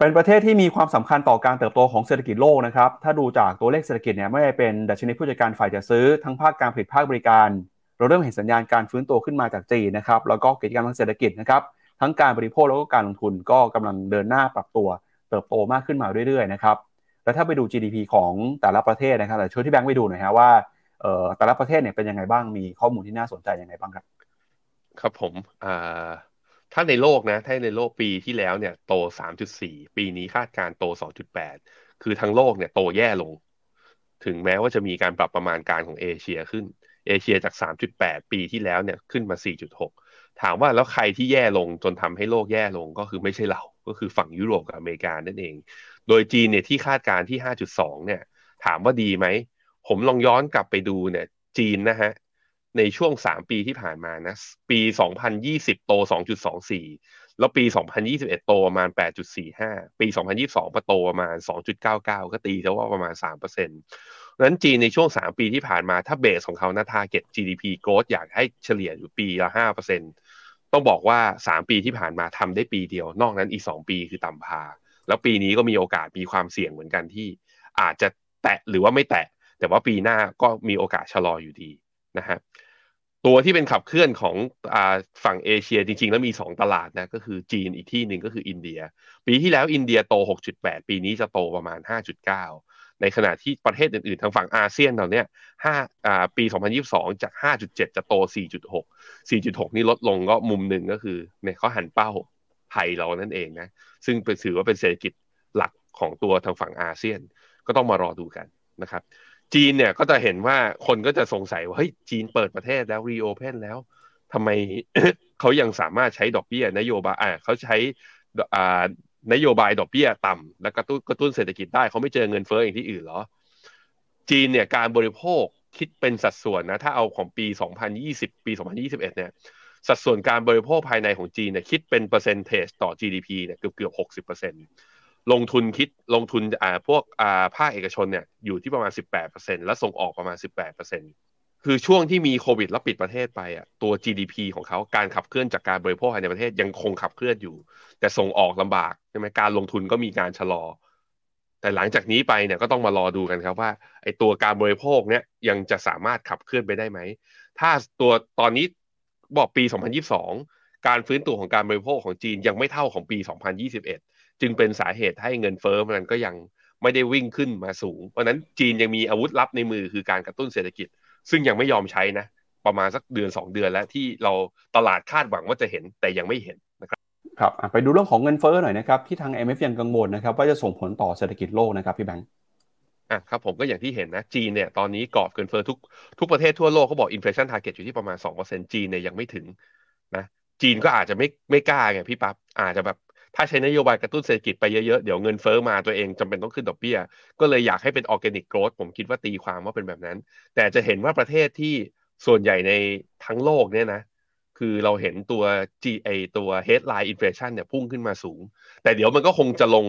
เป็นประเทศที่มีความสำคัญต่อการเติบโตของเศรษฐกิจโลกนะครับ ถ้าดูจากตัวเลขเศรษฐกิจเนี่ยไม่ได้เป็นดัชนีผู้จัดการฝ่ายจัดซื้อทั้งภาคการผลิตภาคบริการ เราเริ่มเห็นสัญญาณการฟื้นตัวขึ้นมาจากจีนนะครับ แล้วก็กิจกรรมทางเศรษฐกิจนะครับ ทั้งการบริโภคแล้วก็การลงทุนก็กำลังเดินหน้าปรับตัวเติบโตมากขึ้นมาเรื่อยๆนะครับ แล้วถ้าไปดู GDP ของแต่ละประเทศนะครับแต่ช่วยที่แบงค์ไปดูหน่อยฮะว่าแต่ละประเทศเนี่ยเป็นยังไงบ้าง มีข้อมูลที่น่าสนใจยังไงบ้างครับ ครับผม ถ้าในโลกนะ ถ้าในโลกปีที่แล้วเนี่ย โต 3.4 ปีนี้คาดการโต 2.8 คือทั้งโลกเนี่ยโตแย่ลง ถึงแม้ว่าจะมีการปรับประมาณการของเอเชียขึ้น เอเชียจาก 3.8 ปีที่แล้วเนี่ยขึ้นมา 4.6 ถามว่าแล้วใครที่แย่ลงจนทำให้โลกแย่ลงก็คือไม่ใช่เรา ก็คือฝั่งยุโรปกับอเมริกานั่นเอง โดยจีนเนี่ยที่คาดการที่ 5.2 เนี่ย ถามว่าดีไหม ผมลองย้อนกลับไปดูเนี่ย จีนนะฮะ ในช่วง 3 ปีที่ผ่านมานะ ปี 2020 โต 2.24 แล้วปี 2021 โตประมาณ 8.45 ปี 2022โตประมาณ 2.99 ก็ตีซะว่าประมาณ 3%นั้นจีนในช่วง 3 ปีที่ผ่านมาถ้าเบสของเขานะทาร์เก็ต GDP growth อยากให้เฉลี่ยอยู่ปีละ 5%ต้องบอกว่า 3 ปีที่ผ่านมาทำได้ปีเดียว นอกนั้นอีก 2 ปีคือต่ำพา แล้วปีนี้ก็มีโอกาสมีความเสี่ยงเหมือนกันที่อาจจะแตะหรือว่าไม่แตะ แต่ว่าปีหน้าก็มีโอกาสชะลออยู่ดี นะฮะตัวที่เป็นขับเคลื่อนของอฝั่งเอเชียจริง ๆ แล้วมี 2 ตลาดนะก็คือจีนอีกที่หนึ่งก็คืออินเดีย ปีที่แล้วอินเดียโต 6.8 ปีนี้จะโตประมาณ 5.9 ในขณะที่ประเทศอื่น ๆ ทางฝั่งอาเซียนเราเนี่ยห้าอ่าปี 2022 จาก 5.7 จะโต 4.6 4.6 นี่ลดลงก็มุมหนึ่งก็คือเนี่ยเขาหันเป้าไทยเรานั่นเองนะซึ่งเป็นถือว่าเป็นเศรษฐกิจหลักของตัวทางฝั่งอาเซียนก็ต้องมารอดูกันนะครับ จีนเนี่ยก็จะเห็นว่าคนก็จะสงสัยว่าเฮ้ยจีนเปิดประเทศแล้วรีโอเพนแล้วทำไมเขายังสามารถใช้ดอกเบี้ยนโยบายอ่าเขาใช้อ่านโยบายดอกเบี้ยต่ำแล้วกระตุ้นกระตุ้นเศรษฐกิจได้เขาไม่เจอเงินเฟ้ออย่างที่อื่นเหรอ จีนเนี่ยการบริโภคคิดเป็นสัดส่วนนะ ถ้าเอาของปี 2020 ปี 2021 เนี่ยสัดส่วนการบริโภคภายในของจีนเนี่ยคิดเป็นเปอร์เซนเทจต่อ GDP เนี่ยเกือบเกือบ60% ลงทุนคิดลงทุนอ่าพวกอ่าภาคเอกชนเนี่ยอยู่ที่ประมาณ 18%แล้วส่งออกประมาณ 18%คือช่วงที่มีโควิดแล้วปิดประเทศไปอะตัว GDP ของเขาการขับเคลื่อนจากการบริโภคภายในประเทศยังคงขับเคลื่อนอยู่ แต่ส่งออกลำบากใช่ไหมการลงทุนก็มีการชะลอ แต่หลังจากนี้ไปเนี่ยก็ต้องมารอดูกันครับว่าไอ้ตัวการบริโภคเนี่ยยังจะสามารถขับเคลื่อนไปได้ไหมถ้าตัวตอนนี้บอกปี 2022 การฟื้นตัวของการบริโภคของจีนยังไม่เท่าของปี 2021 จึงเป็นสาเหตุให้เงินเฟ้อมันก็ยังไม่ได้วิ่งขึ้นมาสูง เพราะนั้นจีนยังมีอาวุธลับในมือคือการกระตุ้นเศรษฐกิจ ซึ่งยังไม่ยอมใช้นะ ประมาณสักเดือน 2 เดือนแล้วที่เราตลาดคาดหวังว่าจะเห็นแต่ยังไม่เห็นนะครับครับไปดูเรื่องของเงินเฟ้อหน่อยนะครับที่ทาง MF ยังกังวลนะครับว่าจะส่งผลต่อเศรษฐกิจโลกนะครับพี่แบงค์อะครับผมก็อย่างที่เห็นนะจีนเนี่ยตอนนี้กรอบเงินเฟ้อทุกทุกประเทศทั่วโลกเขาบอก inflation target อยู่ที่ประมาณ2%จีนเนี่ยยังไม่ถึงนะจีนก็อาจจะไม่ไม่กล้าไงพี่ปับ๊บอาจจะแบบ ถ้าใช้นโยบายกระตุ้นเศรษฐกิจไปเยอะๆ เดี๋ยวเงินเฟ้อมาตัวเองจำเป็นต้องขึ้นดอกเบี้ย ก็เลยอยากให้เป็นออร์แกนิกโกรดผมคิดว่าตีความว่าเป็นแบบนั้น แต่จะเห็นว่าประเทศที่ส่วนใหญ่ในทั้งโลกเนี่ยนะคือเราเห็นตัว GA ตัว headline inflation เนี่ยพุ่งขึ้นมาสูง แต่เดี๋ยวมันก็คงจะลง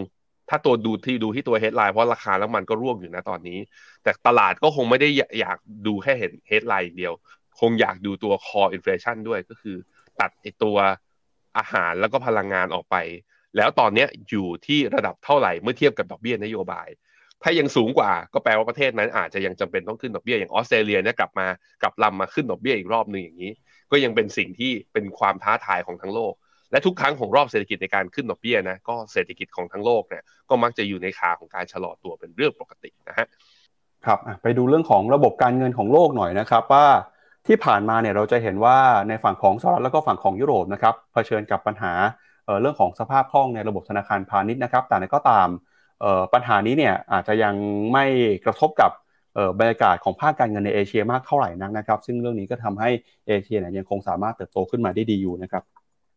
ถ้าตัวดูที่ดูที่ตัว headline เพราะราคาแล้วมันก็ร่วงอยู่นะตอนนี้ แต่ตลาดก็คงไม่ได้อยากดูแค่เห็น headline อย่างเดียว คงอยากดูตัว core inflation ด้วยก็คือ ตัดไอตัวอาหารแล้วก็พลังงานออกไป แล้วตอนนี้อยู่ที่ระดับเท่าไหร่เมื่อเทียบกับดอกเบี้ยนโยบาย ถ้ายังสูงกว่าก็แปลว่าประเทศนั้นอาจจะยังจำเป็นต้องขึ้นดอกเบี้ยอย่างออสเตรเลียเนี่ยกลับมากลับลำมาขึ้นดอกเบี้ยอีกรอบหนึ่งอย่างนี้ ก็ยังเป็นสิ่งที่เป็นความท้าทายของทั้งโลก และทุกครั้งของรอบเศรษฐกิจในการขึ้นดอกเบี้ยนะก็เศรษฐกิจของทั้งโลกเนี่ยก็มักจะอยู่ในขาของการชะลอตัวเป็นเรื่องปกตินะฮะครับไปดูเรื่องของระบบการเงินของโลกหน่อยนะครับว่าที่ผ่านมาเนี่ยเราจะเห็นว่าในฝั่งของสหรัฐแล้วก็ฝั่งของยุโรปนะครับเผชิญกับปัญหา เรื่องของสภาพคล่องในระบบธนาคารพาณิชย์นะครับ แต่ก็ตามปัญหานี้เนี่ยอาจจะยังไม่กระทบกับบรรยากาศของภาคการเงินในเอเชียมากเท่าไหร่นักนะครับ ซึ่งเรื่องนี้ก็ทำให้เอเชียเนี่ยยังคงสามารถเติบโตขึ้นมาได้ดีอยู่นะครับ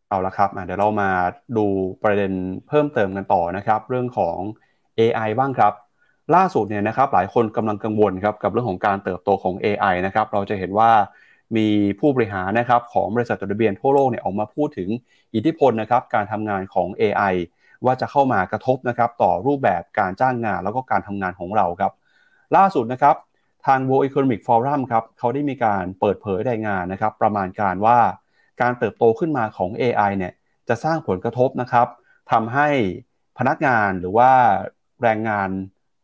เอาละครับเดี๋ยวเรามาดูประเด็นเพิ่มเติมกันต่อนะครับ เรื่องของ AI บ้างครับ ล่าสุดเนี่ยนะครับหลายคนกำลังกังวลครับกับเรื่องของการเติบโตของ AI นะครับเราจะเห็นว่า มีผู้บริหารนะครับของบริษัทจดทะเบียนทั่วโลกเนี่ยออกมาพูดถึงอิทธิพลนะครับการทำงานของ AI ว่าจะเข้ามากระทบนะครับต่อรูปแบบการจ้างงานแล้วก็การทำงานของเราครับ ล่าสุดนะครับทาง World Economic Forum ครับเขาได้มีการเปิดเผยรายงานนะครับ ประมาณการว่าการเติบโตขึ้นมาของ AI เนี่ยจะสร้างผลกระทบนะครับทำให้พนักงานหรือว่าแรงงาน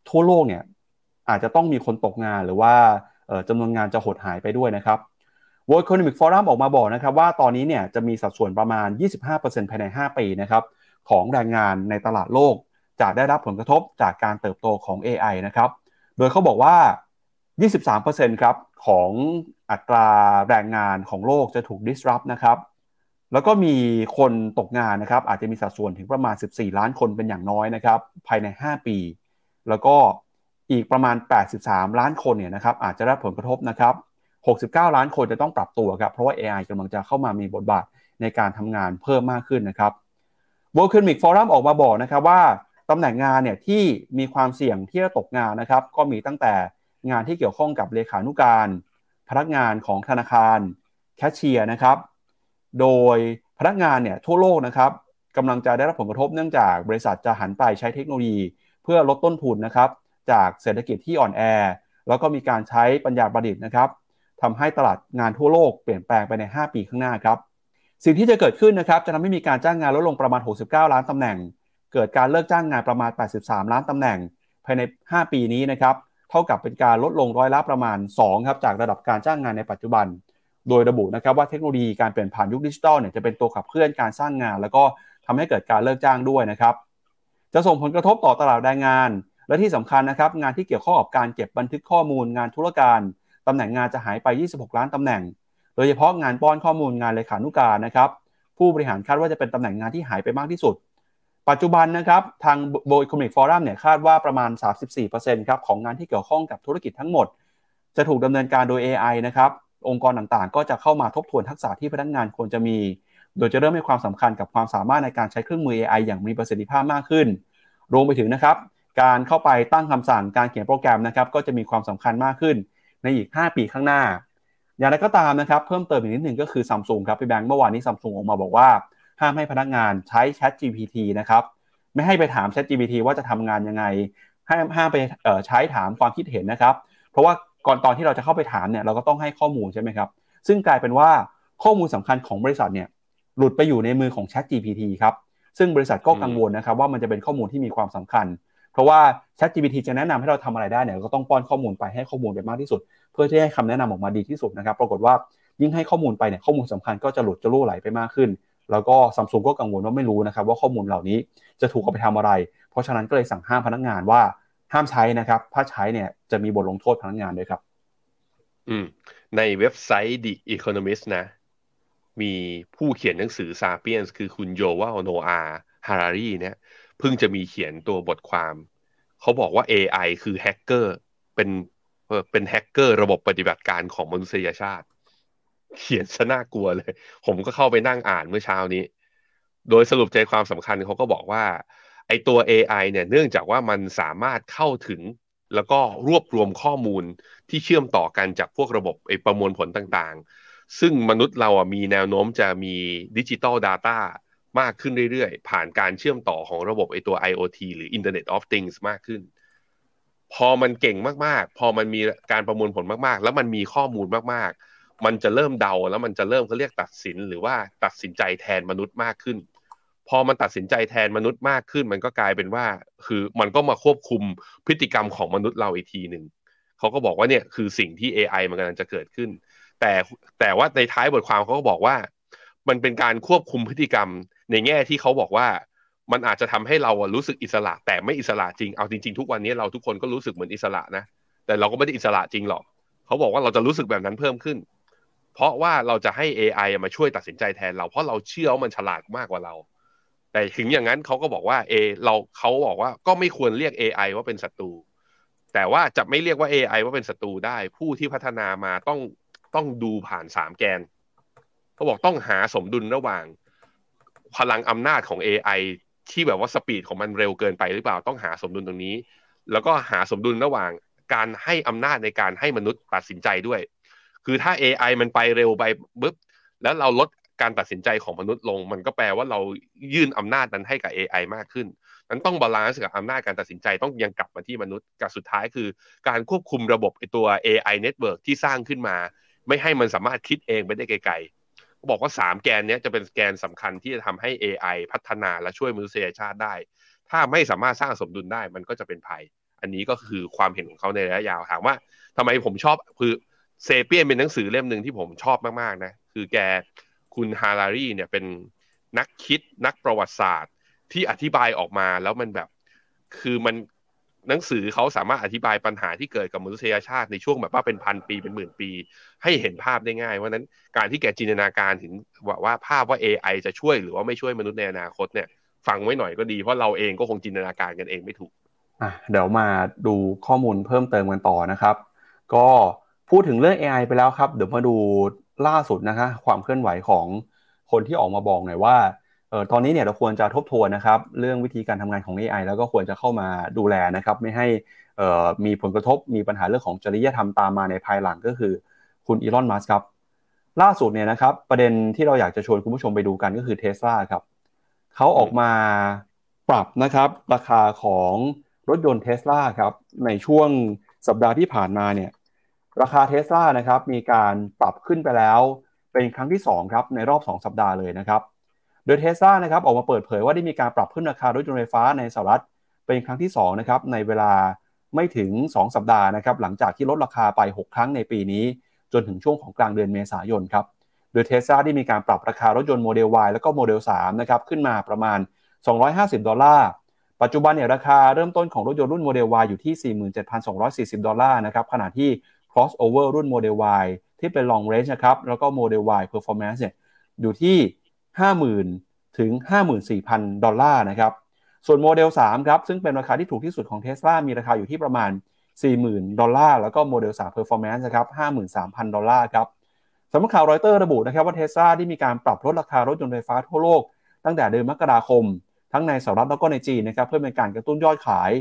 ทั่วโลกเนี่ยอาจจะต้องมีคนตกงานหรือว่าจำนวนงานจะหดหายไปด้วยนะครับ World Economic Forum ออกมาบอกนะครับว่าตอนนี้เนี่ยจะมีสัดส่วนประมาณ 25%ภายใน 5 ปีนะครับของแรงงานในตลาดโลกจะได้รับผลกระทบจากการเติบโตของ AI นะครับ โดยเขาบอกว่า 23%ครับของอัตราแรงงานของโลกจะถูก disrupt นะครับ แล้วก็มีคนตกงานนะครับอาจจะมีสัดส่วนถึงประมาณ 14 ล้านคนเป็นอย่างน้อยนะครับภายใน 5 ปี แล้วก็อีกประมาณ 83 ล้านคนเนี่ยนะครับอาจจะได้ผลกระทบนะครับ 69 ล้านคนจะต้องปรับตัวครับ เพราะว่า AI กำลังจะเข้ามามีบทบาทในการทำงานเพิ่มมากขึ้นนะครับ World Economic Forum ออกมาบอกนะครับว่าตำแหน่งงานเนี่ยที่มีความเสี่ยงที่จะตกงานนะครับ ก็มีตั้งแต่งานที่เกี่ยวข้องกับเลขานุการ พนักงานของธนาคาร แคชเชียร์นะครับ โดยพนักงานเนี่ยทั่วโลกนะครับกำลังจะได้รับผลกระทบเนื่องจากบริษัทจะหันไปใช้เทคโนโลยี เพื่อลดต้นทุนนะครับ จากเศรษฐกิจที่อ่อนแอ แล้วก็มีการใช้ปัญญาประดิษฐ์นะครับ ทำให้ตลาดงานทั่วโลกเปลี่ยนแปลงไปใน 5 ปีข้างหน้าครับ สิ่งที่จะเกิดขึ้นนะครับจะทำให้มีการจ้างงานลดลงประมาณ 69 ล้านตำแหน่ง เกิดการเลิกจ้างงานประมาณ 83 ล้านตำแหน่ง ภายใน 5 ปีนี้นะครับเท่ากับเป็นการลดลงร้อยละประมาณ2ครับจากระดับการจ้างงานในปัจจุบัน โดยระบุนะครับว่าเทคโนโลยีการเปลี่ยนผ่านยุคดิจิทัลเนี่ยจะเป็นตัวขับเคลื่อนการสร้างงาน แล้วก็ทำให้เกิดการเลิกจ้างด้วยนะครับจะส่งผลกระทบต่อตลาดแรงงาน และที่สำคัญนะครับงานที่เกี่ยวข้องกับการเก็บบันทึกข้อมูลงานธุรการ ตำแหน่งงานจะหายไป 26 ล้านตำแหน่ง โดยเฉพาะงานป้อนข้อมูลงานเลขานุการนะครับผู้บริหารคาดว่าจะเป็นตำแหน่งงานที่หายไปมากที่สุด ปัจจุบันนะครับทาง World Economic Forum เนี่ยคาดว่าประมาณ 34%ครับของงานที่เกี่ยวข้องกับธุรกิจทั้งหมด จะถูกดำเนินการโดย AI นะครับองค์กรต่างๆ ก็จะเข้ามาทบทวนทักษะที่พนักงานควรจะมี โดยจะเริ่มให้ความสำคัญกับความสามารถในการใช้เครื่องมือ AI อย่างมีประสิทธิภาพมากขึ้น รวมไปถึงนะครับ การเข้าไปตั้งคำสั่งการเขียนโปรแกรมนะครับ ก็จะมีความสำคัญมากขึ้น ในอีก 5 ปีข้างหน้า อย่างไรก็ตามนะครับเพิ่มเติมอีกนิดหนึ่งก็คือซัมซุงครับพี่แบงค์เมื่อวานนี้ซัมซุงออกมาบอกว่าห้ามให้พนักงานใช้ Chat GPT นะครับไม่ให้ไปถาม Chat GPT ว่าจะทำงานยังไงให้ห้ามไปใช้ถามความคิดเห็นนะครับ เพราะว่าก่อนตอนที่เราจะเข้าไปถามเนี่ยเราก็ต้องให้ข้อมูลใช่ไหมครับ ซึ่งกลายเป็นว่าข้อมูลสำคัญของบริษัทเนี่ยหลุดไปอยู่ในมือของ Chat GPT ครับซึ่งบริษัทก็กังวลนะครับว่ามันจะเป็นข้อมูลที่มีความสำคัญเราะว่า Chat GPT จะแนะนำให้เราทำอะไรได้เนี่ยก็ต้องป้อนข้อมูลไปให้ข้อมูลไปมากที่สุด เพื่อที่ให้คำแนะนำออกมาดีที่สุดนะครับ ปรากฏว่ายิ่งให้ข้อมูลไปเนี่ยข้อมูลสำคัญก็จะหลุดจะลู่ไหลไปมากขึ้น แล้วก็ซัมซุงก็กังวลว่าไม่รู้นะครับว่าข้อมูลเหล่านี้จะถูกเอาไปทำอะไร เพราะฉะนั้นก็เลยสั่งห้ามพนักงานว่าห้ามใช้นะครับ ถ้าใช้เนี่ยจะมีบทลงโทษพนักงานด้วยครับอืมในเว็บไซต์ The Economist นะ มีผู้เขียนหนังสือ Sapiens คือคุณโยวาโนอาฮารารีเนี่ย เพิ่งจะมีเขียนตัวบทความ เขาบอกว่า AI คือแฮกเกอร์เป็นเป็นแฮกเกอร์ระบบปฏิบัติการของมนุษยชาติ เขียนซะน่ากลัวเลย ผมก็เข้าไปนั่งอ่านเมื่อเช้านี้ โดยสรุปใจความสำคัญเขาก็บอกว่า ไอตัว AI เนี่ยเนื่องจากว่ามันสามารถเข้าถึงแล้วก็รวบรวมข้อมูลที่เชื่อมต่อกันจากพวกระบบไอประมวลผลต่างๆ ซึ่งมนุษย์เราอะมีแนวโน้มจะมีดิจิตอล Data มากขึ้นเรื่อยๆ ผ่านการเชื่อมต่อของระบบไอตัว IoT หรือ Internet of Things มากขึ้น พอมันเก่งมากๆ พอมันมีการประมวลผลมากๆ แล้วมันมีข้อมูลมากๆ มันจะเริ่มเดาแล้วมันจะเริ่มเขาเรียกตัดสินหรือว่าตัดสินใจแทนมนุษย์มากขึ้น พอมันตัดสินใจแทนมนุษย์มากขึ้น มันก็กลายเป็นว่า คือมันก็มาควบคุมพฤติกรรมของมนุษย์เราอีกทีหนึ่งเขาก็บอกว่าเนี่ยคือสิ่งที่ AI มันกำลังจะเกิดขึ้น แต่แต่ว่าในท้ายบทความเขาก็บอกว่า มันเป็นการควบคุมพฤติกรรม ในแง่ที่เขาบอกว่ามันอาจจะทำให้เรารู้สึกอิสระ แต่ไม่อิสระจริงเอาจริง ๆ ทุกวันนี้เราทุกคนก็รู้สึกเหมือนอิสระนะ แต่เราก็ไม่ได้อิสระจริงหรอกเขาบอกว่าเราจะรู้สึกแบบนั้นเพิ่มขึ้น เพราะว่าเราจะให้ AI มาช่วยตัดสินใจแทนเราเพราะเราเชื่อว่ามันฉลาดมากกว่าเรา แต่ถึงอย่างนั้นเขาก็บอกว่าเอเราเขาบอกว่าก็ไม่ควรเรียก AI ว่าเป็นศัตรูแต่ว่าจะไม่เรียกว่า AI ว่าเป็นศัตรูได้ ผู้ที่พัฒนามาต้องต้องดูผ่านสามแกนเขาบอกต้องหาสมดุลระหว่าง พลังอำนาจของ AI ที่แบบว่าสปีดของมันเร็วเกินไปหรือเปล่าต้องหาสมดุลตรงนี้ แล้วก็หาสมดุลระหว่างการให้อำนาจในการให้มนุษย์ตัดสินใจด้วย คือถ้า AI มันไปเร็วไปบึ๊บแล้วเราลดการตัดสินใจของมนุษย์ลง มันก็แปลว่าเรายื่นอำนาจนั้นให้กับ AI มากขึ้น นั้นต้อง balance กับอำนาจการตัดสินใจต้องยังกลับมาที่มนุษย์กับสุดท้ายคือ การควบคุมระบบตัว AI network ที่สร้างขึ้นมา ไม่ให้มันสามารถคิดเองไปได้ไกลๆ บอกว่า 3 แกนนี้จะเป็นแกนสำคัญที่จะทำให้ AI พัฒนาและช่วยมนุษยชาติได้ ถ้าไม่สามารถสร้างสมดุลได้มันก็จะเป็นภัย อันนี้ก็คือความเห็นของเขาในระยะยาวถามว่าทำไมผมชอบคือเซเปียนเป็นหนังสือเล่มหนึ่งที่ผมชอบมากๆนะคือแกคุณฮารารีเนี่ยเป็นนักคิดนักประวัติศาสตร์ที่อธิบายออกมาแล้วมันแบบ คือมัน หนังสือเขาสามารถอธิบายปัญหาที่เกิดกับมนุษยชาติในช่วงแบบว่าเป็นพันปีเป็นหมื่นปี ให้เห็นภาพได้ง่ายว่านั้นการที่แกจินตนาการถึงว่าว่าภาพว่า AI จะช่วยหรือว่าไม่ช่วยมนุษย์ในอนาคตเนี่ยฟังไว้หน่อยก็ดีเพราะเราเองก็คงจินตนาการกันเองไม่ถูกอะเดี๋ยวมาดูข้อมูลเพิ่มเติมกันต่อนะครับ ก็พูดถึงเรื่อง AI ไปแล้วครับ เดี๋ยวมาดูล่าสุดนะคะความเคลื่อนไหวของคนที่ออกมาบอกหน่อยว่า เอ่อตอนนี้เนี่ยเราควรจะทบทวนนะครับเรื่องวิธีการทำงานของ AI แล้วก็ควรจะเข้ามาดูแลนะครับไม่ให้เอ่อมีผลกระทบมีปัญหาเรื่องของจริยธรรมตามมาในภายหลังก็คือคุณอีลอนมัสก์ครับล่าสุดเนี่ยนะครับประเด็นที่เราอยากจะชวนคุณผู้ชมไปดูกันก็คือเทสลาครับเขาออกมาปรับนะครับราคาของรถยนต์เทสลาครับในช่วงสัปดาห์ที่ผ่านมาเนี่ยราคาเทสลานะครับมีการปรับขึ้นไปแล้วเป็นครั้งที่2ครับในรอบ 2 สัปดาห์เลยนะครับ โดยเทสลานะครับออกมาเปิดเผยว่าได้มีการปรับขึ้นราคารถยนต์ไฟฟ้าในสหรัฐเป็นครั้งที่2นะครับในเวลาไม่ถึง 2 สัปดาห์นะครับหลังจากที่ลดราคาไป 6 ครั้งในปีนี้ จนถึงช่วงของกลางเดือนเมษายนครับโดยเทสลาที่มีการปรับราคารถยนต์โมเดล Y แล้วก็โมเดล3นะครับขึ้นมาประมาณ 250 ดอลลาร์ปัจจุบันเนี่ยราคาเริ่มต้นของรถยนต์รุ่นโมเดล Y อยู่ที่ 47,240 ดอลลาร์นะครับขณะที่ crossover รุ่นโมเดล Y ที่เป็น long range นะครับแล้วก็โมเดล Y performance เนี่ยอยู่ที่ 50,000 ถึง 54,000 ดอลลาร์นะครับ ส่วนโมเดล 3 ครับ ซึ่งเป็นราคาที่ถูกที่สุดของ Tesla มีราคาอยู่ที่ประมาณ 40,000 ดอลลาร์ แล้วก็โมเดล 3 performance นะครับ 53,000 ดอลลาร์ครับสำนักข่าวรอยเตอร์ระบุนะครับว่าเทสลาที่มีการปรับลดราคารถยนต์ไฟฟ้าทั่วโลก ตั้งแต่เดือนมกราคม ทั้งในสหรัฐแล้วก็ในจีนนะครับ เพื่อเป็นการกระตุ้นยอดขาย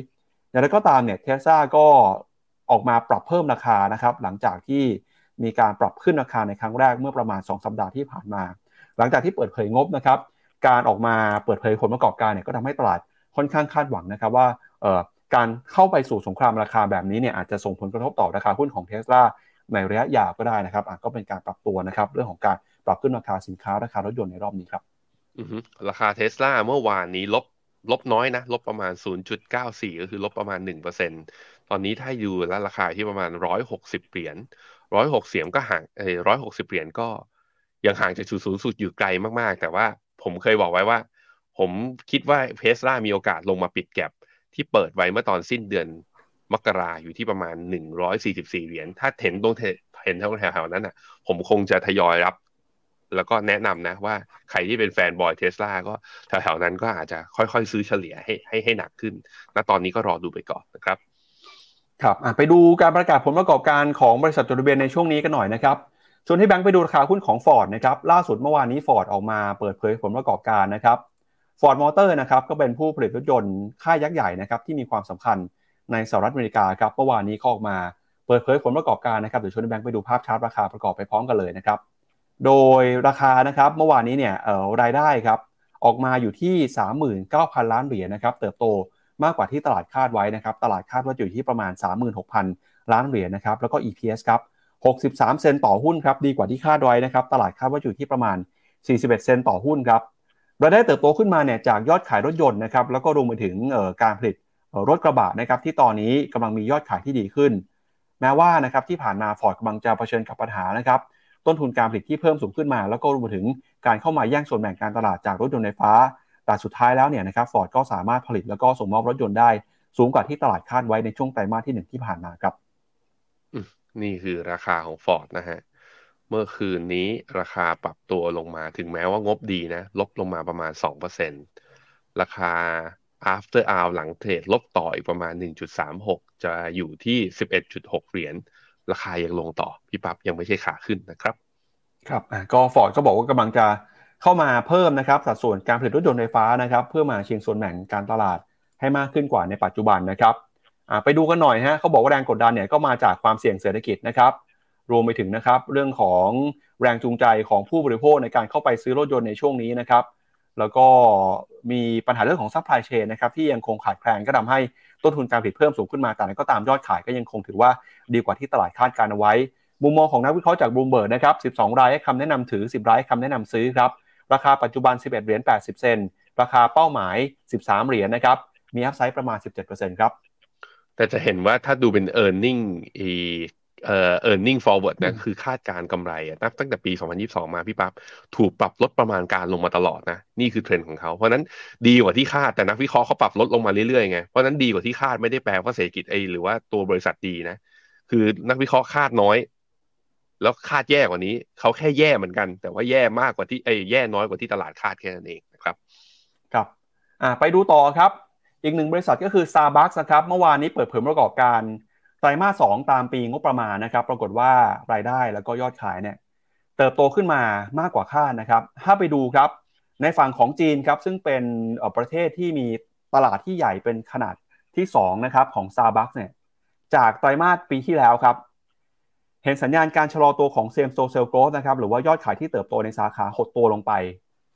อย่างไรก็ตามเนี่ยเทสลาก็ออกมาปรับเพิ่มราคานะครับ หลังจากที่มีการปรับขึ้นราคาในครั้งแรกเมื่อประมาณ 2 สัปดาห์ที่ผ่านมา หลังจากที่เปิดเผยงบนะครับการออกมาเปิดเผยผลประกอบการเนี่ยก็ทำให้ตลาดค่อนข้างคาดหวังนะครับว่าการเข้าไปสู่สงครามราคาแบบนี้เนี่ยอาจจะส่งผลกระทบต่อราคาหุ้นของเทสลาในระยะยาวก็ได้นะครับก็เป็นการปรับตัวนะครับเรื่องของการปรับขึ้นราคาสินค้าราคารถยนต์ในรอบนี้ครับราคาเทสลาเมื่อวานนี้ลบลบน้อยนะ ลบประมาณ 0.94 ก็คือลบประมาณ 1%ตอนนี้ถ้าอยู่แล้วราคาที่ประมาณ 160 เหรียญ106เสียงก็ห่างเอ้160 เหรียญก็ ยังห่างจากจุดสูงสุดอยู่ไกลมากๆ แต่ว่าผมเคยบอกไว้ว่า ผมคิดว่าเทสลามีโอกาสลงมาปิดแก็บที่เปิดไว้เมื่อตอนสิ้นเดือนมกราอยู่ที่ประมาณ 144 เหรียญ ถ้าเห็นตรงเห็นแถวๆนั้นอะ ผมคงจะทยอยรับ แล้วก็แนะนำนะว่าใครที่เป็นแฟนบอยเทสลาก็แถวๆนั้นก็อาจจะค่อยๆ ซื้อเฉลี่ยให้ให้ให้หนักขึ้น ณ ตอนนี้ก็รอดูไปก่อนนะครับ ครับไปดูการประกาศผลประกอบการของบริษัทจดทะเบียนในช่วงนี้กันหน่อยนะครับ ชวนให้แบงค์ไปดูราคาหุ้นของฟอร์ดนะครับล่าสุดเมื่อวานนี้ฟอร์ดออกมาเปิดเผยผลประกอบการนะครับฟอร์ดมอเตอร์นะครับก็เป็นผู้ผลิตรถยนต์ค่ายยักษ์ใหญ่นะครับที่มีความสำคัญในสหรัฐอเมริกาครับเมื่อวานนี้เขาออกมาเปิดเผยผลประกอบการนะครับเดี๋ยวชวนแบงค์ไปดูภาพชาร์ตราคาประกอบไปพร้อมกันเลยนะครับโดยราคานะครับเมื่อวานนี้เนี่ยรายได้ครับออกมาอยู่ที่ 39,000 ล้านเหรียญนะครับเติบโตมากกว่าที่ตลาดคาดไว้นะครับตลาดคาดว่าอยู่ที่ประมาณ 36,000 ล้านเหรียญนะครับแล้วก็ EPS ครับ 63 เซนต์ต่อหุ้นครับดีกว่าที่คาดไว้นะครับตลาดคาดว่าอยู่ที่ประมาณ 41 เซนต์ต่อหุ้นครับรายได้เติบโตขึ้นมาเนี่ยจากยอดขายรถยนต์นะครับแล้วก็รวมไปถึงการผลิตรถกระบะนะครับที่ตอนนี้กำลังมียอดขายที่ดีขึ้น แม้ว่านะครับที่ผ่านมาฟอร์ดกำลังจะเผชิญกับปัญหานะครับต้นทุนการผลิตที่เพิ่มสูงขึ้นมา แล้วก็รวมไปถึงการเข้ามาแย่งส่วนแบ่งการตลาดจากรถยนต์ไฟฟ้า แต่สุดท้ายแล้วเนี่ยนะครับฟอร์ดก็สามารถผลิตแล้วก็ส่งมอบรถยนต์ได้ สูงกว่าที่ตลาดคาดไว้ในช่วงไตรมาสที่หนึ่งที่ผ่านมาครับ นี่คือราคาของฟอร์ดนะฮะ เมื่อคืนนี้ราคาปรับตัวลงมาถึงแม้ว่างบดีนะ ลบลงมาประมาณ 2%ราคา after hour หลังเทรดลบต่ออีกประมาณ 1.36 จะอยู่ที่ 11.6 เหรียญ ราคายังลงต่อ พี่ปั๊บยังไม่ใช่ขาขึ้นนะครับ ครับก็ฟอร์ดก็บอกว่ากำลังจะเข้ามาเพิ่มนะครับสัดส่วนการผลิตรถยนต์ไฟฟ้านะครับ เพื่อมาชิงส่วนแบ่งการตลาดให้มากขึ้นกว่าในปัจจุบันนะครับ ไปดูกันหน่อยฮะเขาบอกว่าแรงกดดันเนี่ยก็มาจากความเสี่ยงเศรษฐกิจนะครับ รวมไปถึงนะครับเรื่องของแรงจูงใจของผู้บริโภคในการเข้าไปซื้อรถยนต์ในช่วงนี้นะครับ แล้วก็มีปัญหาเรื่องของ supply chain นะครับที่ยังคงขาดแคลนก็ทำให้ต้นทุนการผลิตเพิ่มสูงขึ้นมาแต่ก็ตามยอดขายก็ยังคงถือว่าดีกว่าที่ตลาดคาดการณ์เอาไว้ มุมมองของนักวิเคราะห์จากบลูเบิร์ดนะครับ 12 รายให้คำแนะนำถือ 10 รายให้คำแนะนำซื้อครับ ราคาปัจจุบัน 11 เหรียญ 80 เซนต์ ราคาเป้าหมาย 13 เหรียญนะครับ มี upside ประมาณ 17%ครับ แต่จะเห็นว่าถ้าดูเป็น e a r n i n g เอ่อ earning forward นะคือคาดการณ์กำไรอะนับตั้งแต่ปี 2022 มาพี่ปั๊บถูกปรับลดประมาณการลงมาตลอดนะ นี่คือเทรนด์ของเขา เพราะนั้นดีกว่าที่คาดแต่นักวิเคราะห์เขาปรับลดลงมาเรื่อยๆไงเพราะนั้นดีกว่าที่คาดไม่ได้แปลว่าเศรษฐกิจไอหรือว่าตัวบริษัทดีนะ คือนักวิเคราะห์คาดน้อย แล้วคาดแย่กว่านี้ เขาแค่แย่เหมือนกัน แต่ว่าแย่มากกว่าที่ไอแย่น้อยกว่าที่ตลาดคาดแค่นั้นเองนะครับ ครับ อ่าไปดูต่อครับ อีกหนึ่งบริษัทก็คือ Starbucks นะครับ เมื่อวานนี้เปิดเผยประกอบการไตรมาสสตามปีงบประมาณนะครับ ปรากฏว่ารายได้แล้วก็ยอดขายเนี่ยเติบโตขึ้นมามากกว่าคาดนะครับ ถ้าไปดูครับในฝั่งของจีนครับซึ่งเป็นประเทศที่มีตลาดที่ใหญ่เป็นขนาดที่2นะครับของ Starbucks เนี่ยจากไตรมาสปีที่แล้วครับ เห็นสัญญาณการชะลอตัวของ Same Store Sales Growth นะครับหรือว่ายอดขายที่เติบโตในสาขาหดตัวลงไป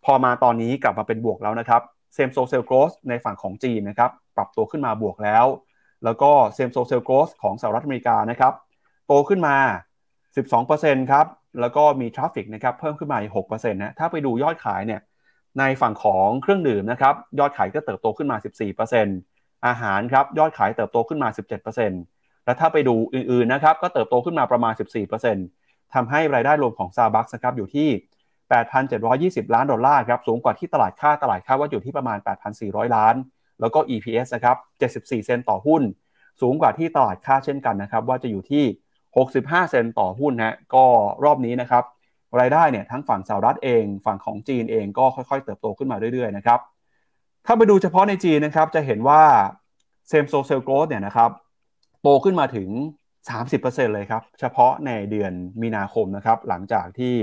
พอมาตอนนี้กลับมาเป็นบวกแล้วนะครับ Same Store Sales Growth ในฝั่งของจีนนะครับปรับตัวขึ้นมาบวกแล้ว แล้วก็ Same Store Sales Growth ของสหรัฐอเมริกานะครับโตขึ้นมา 12%ครับแล้วก็มี traffic นะครับเพิ่มขึ้นมาอีก6%นะถ้าไปดูยอดขายเนี่ยในฝั่งของเครื่องดื่มนะครับยอดขายก็เติบโตขึ้นมา 14%อาหารครับยอดขายเติบโตขึ้นมา 17%และถ้าไปดูอื่นๆนะครับก็เติบโตขึ้นมาประมาณ 14%ทำให้รายได้รวมของ Starbucks นะครับอยู่ที่ 8,720 ล้านดอลลาร์ครับสูงกว่าที่ตลาดคาดตลาดคาดว่าอยู่ที่ประมาณ 8,400 ล้าน แล้วก็ EPS นะครับ 74 เซนต์ต่อหุ้น สูงกว่าที่ตลาดคาดเช่นกันนะครับว่าจะอยู่ที่ 65 เซนต์ต่อหุ้นฮะก็รอบนี้นะครับรายได้เนี่ยทั้งฝั่งสหรัฐเอง ฝั่งของจีนเองก็ค่อยๆ เติบโตขึ้นมาเรื่อยๆนะครับถ้าไปดูเฉพาะในจีนนะครับจะเห็นว่า Same Store Sales Growth เนี่ยนะครับโตขึ้นมาถึง 30%เลยครับ เฉพาะในเดือนมีนาคมนะครับ หลังจากที่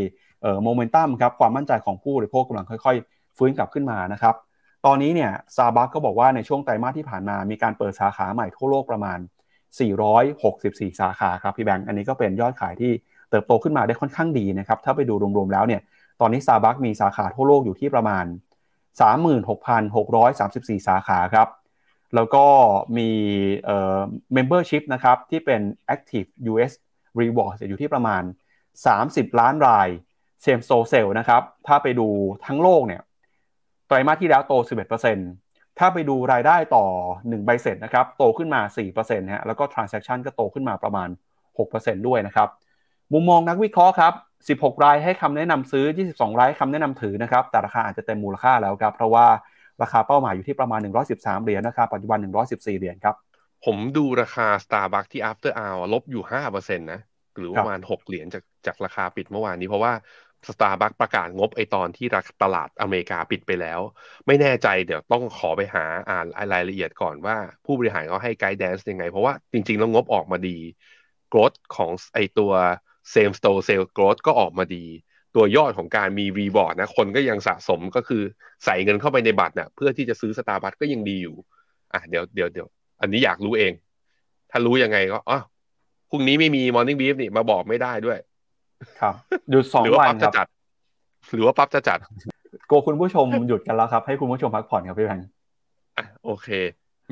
โมเมนตัมครับความมั่นใจของผู้บริโภคกำลังค่อย ๆ ฟื้นกลับขึ้นมานะครับตอนนี้เนี่ยซาบักก็บอกว่าในช่วงไตรมาสที่ผ่านมามีการเปิดสาขาใหม่ทั่วโลกประมาณ 464 สาขาครับพี่แบงค์อันนี้ก็เป็นยอดขายที่เติบโตขึ้นมาได้ค่อนข้างดีนะครับถ้าไปดูรวมๆแล้วเนี่ยตอนนี้ซาบักมีสาขาทั่วโลกอยู่ที่ประมาณ 36,634 สาขาครับแล้วก็มีเอ่อ membership นะครับที่เป็น active US reward อยู่ที่ประมาณ 30 ล้านราย same store sale นะครับ ถ้าไปดูทั้งโลกเนี่ยไตรมาสที่แล้วโต 11%ถ้าไปดูรายได้ต่อ 1 ใบเสร็จนะครับ โตขึ้นมา 4%ฮะแล้วก็ transaction ก็โตขึ้นมาประมาณ 6%ด้วยนะครับ มุมมองนักวิเคราะห์ครับ 16 รายให้คำแนะนำซื้อ 22 รายคำแนะนำถือนะครับ แต่ราคาอาจจะเต็มมูลค่าแล้วครับ เพราะว่าราคาเป้าหมายอยู่ที่ประมาณ 113 เหรียญนะครับปัจจุบัน 114 เหรียญครับ ผมดูราคา Starbucks ที่ after hour ลบอยู่ 5%นะหรือประมาณ 6 เหรียญจากจากราคาปิดเมื่อวานนี้เพราะว่า Starbucks ประกาศงบไอตอนที่ตลาดอเมริกาปิดไปแล้ว ไม่แน่ใจเดี๋ยวต้องขอไปหาอ่านรายละเอียดก่อนว่าผู้บริหารเขาให้ guidance ยังไง เพราะว่าจริงๆ แล้วงบออกมาดี growth ของไอตัว same store sales growth ก็ออกมาดี ตัวยอดของการมี reward นะ คนก็ยังสะสมก็คือใส่เงินเข้าไปในบัตรเนี่ยะเพื่อที่จะซื้อสตาร์บัคก็ยังดีอยู่ อะเดี๋ยวเดี๋ยวเดี๋ยวอันนี้อยากรู้เอง ถ้ารู้ยังไงก็อ๋อพรุ่งนี้ไม่มีมอร์นิ่งบีฟนี่มาบอกไม่ได้ด้วย ครับหยุดสองวันครับจัด หรือว่าปั๊บจะจัดโกคุณผู้ชมหยุดกันแล้วครับ ให้คุณผู้ชมพักผ่อนครับพี่แพงอะโอเค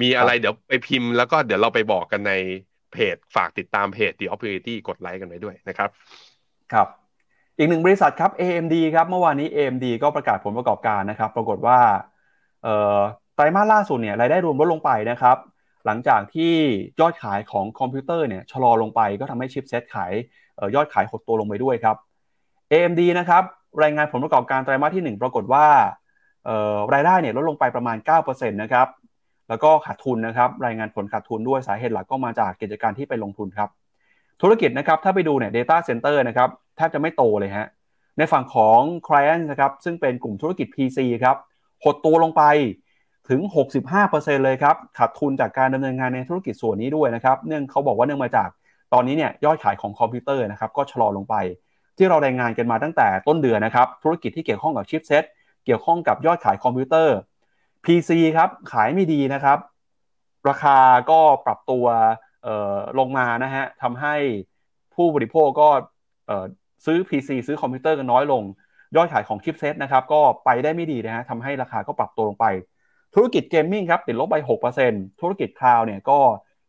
มีอะไรเดี๋ยวไปพิมพ์แล้วก็เดี๋ยวเราไปบอกกันในเพจฝากติดตามเพจ The Opportunity กดไลค์กันไว้ด้วยนะครับ ครับ อีกหนึ่งบริษัทครับ AMD ครับ เมื่อวานนี้ AMD ก็ประกาศผลประกอบการนะครับ ปรากฏว่าไตรมาสล่าสุดเนี่ยรายได้รวมลดลงไปนะครับ หลังจากที่ยอดขายของคอมพิวเตอร์เนี่ยชะลอลงไปก็ทำให้ชิปเซตขาย ยอดขายหดตัวลงไปด้วยครับ AMD นะครับรายงานผลประกอบการไตรมาสที่ 1 ปรากฏว่ารายได้เนี่ยลดลงไปประมาณ 9%นะครับแล้วก็ขาดทุนนะครับรายงานผลขาดทุนด้วยสาเหตุหลักก็มาจากกิจการที่ไปลงทุนครับ ธุรกิจนะครับถ้าไปดูเนี่ย data center นะครับแทบจะไม่โตเลยฮะในฝั่งของ client นะครับซึ่งเป็นกลุ่มธุรกิจ PC ครับหดตัวลงไปถึง 65%เลยครับขาดทุนจากการดำเนินงานในธุรกิจส่วนนี้ด้วยนะครับ เนื่องเขาบอกว่าเนื่องมาจาก ตอนนี้เนี่ยยอดขายของคอมพิวเตอร์นะครับก็ชะลอลงไป ที่เรารายงานกันมาตั้งแต่ต้นเดือนนะครับธุรกิจที่เกี่ยวข้องกับ chipset เกี่ยวข้องกับยอดขายคอมพิวเตอร์ PC ครับขายไม่ดีนะครับ ราคาก็ปรับตัวลงมานะฮะทำให้ผู้บริโภคก็ซื้อ PC ซื้อคอมพิวเตอร์กันน้อยลง ยอดขายของ chipset นะครับก็ไปได้ไม่ดีนะฮะทำให้ราคาก็ปรับตัวลงไป ธุรกิจ gaming ครับติดลบไป 6%ธุรกิจ cloud เนี่ยก็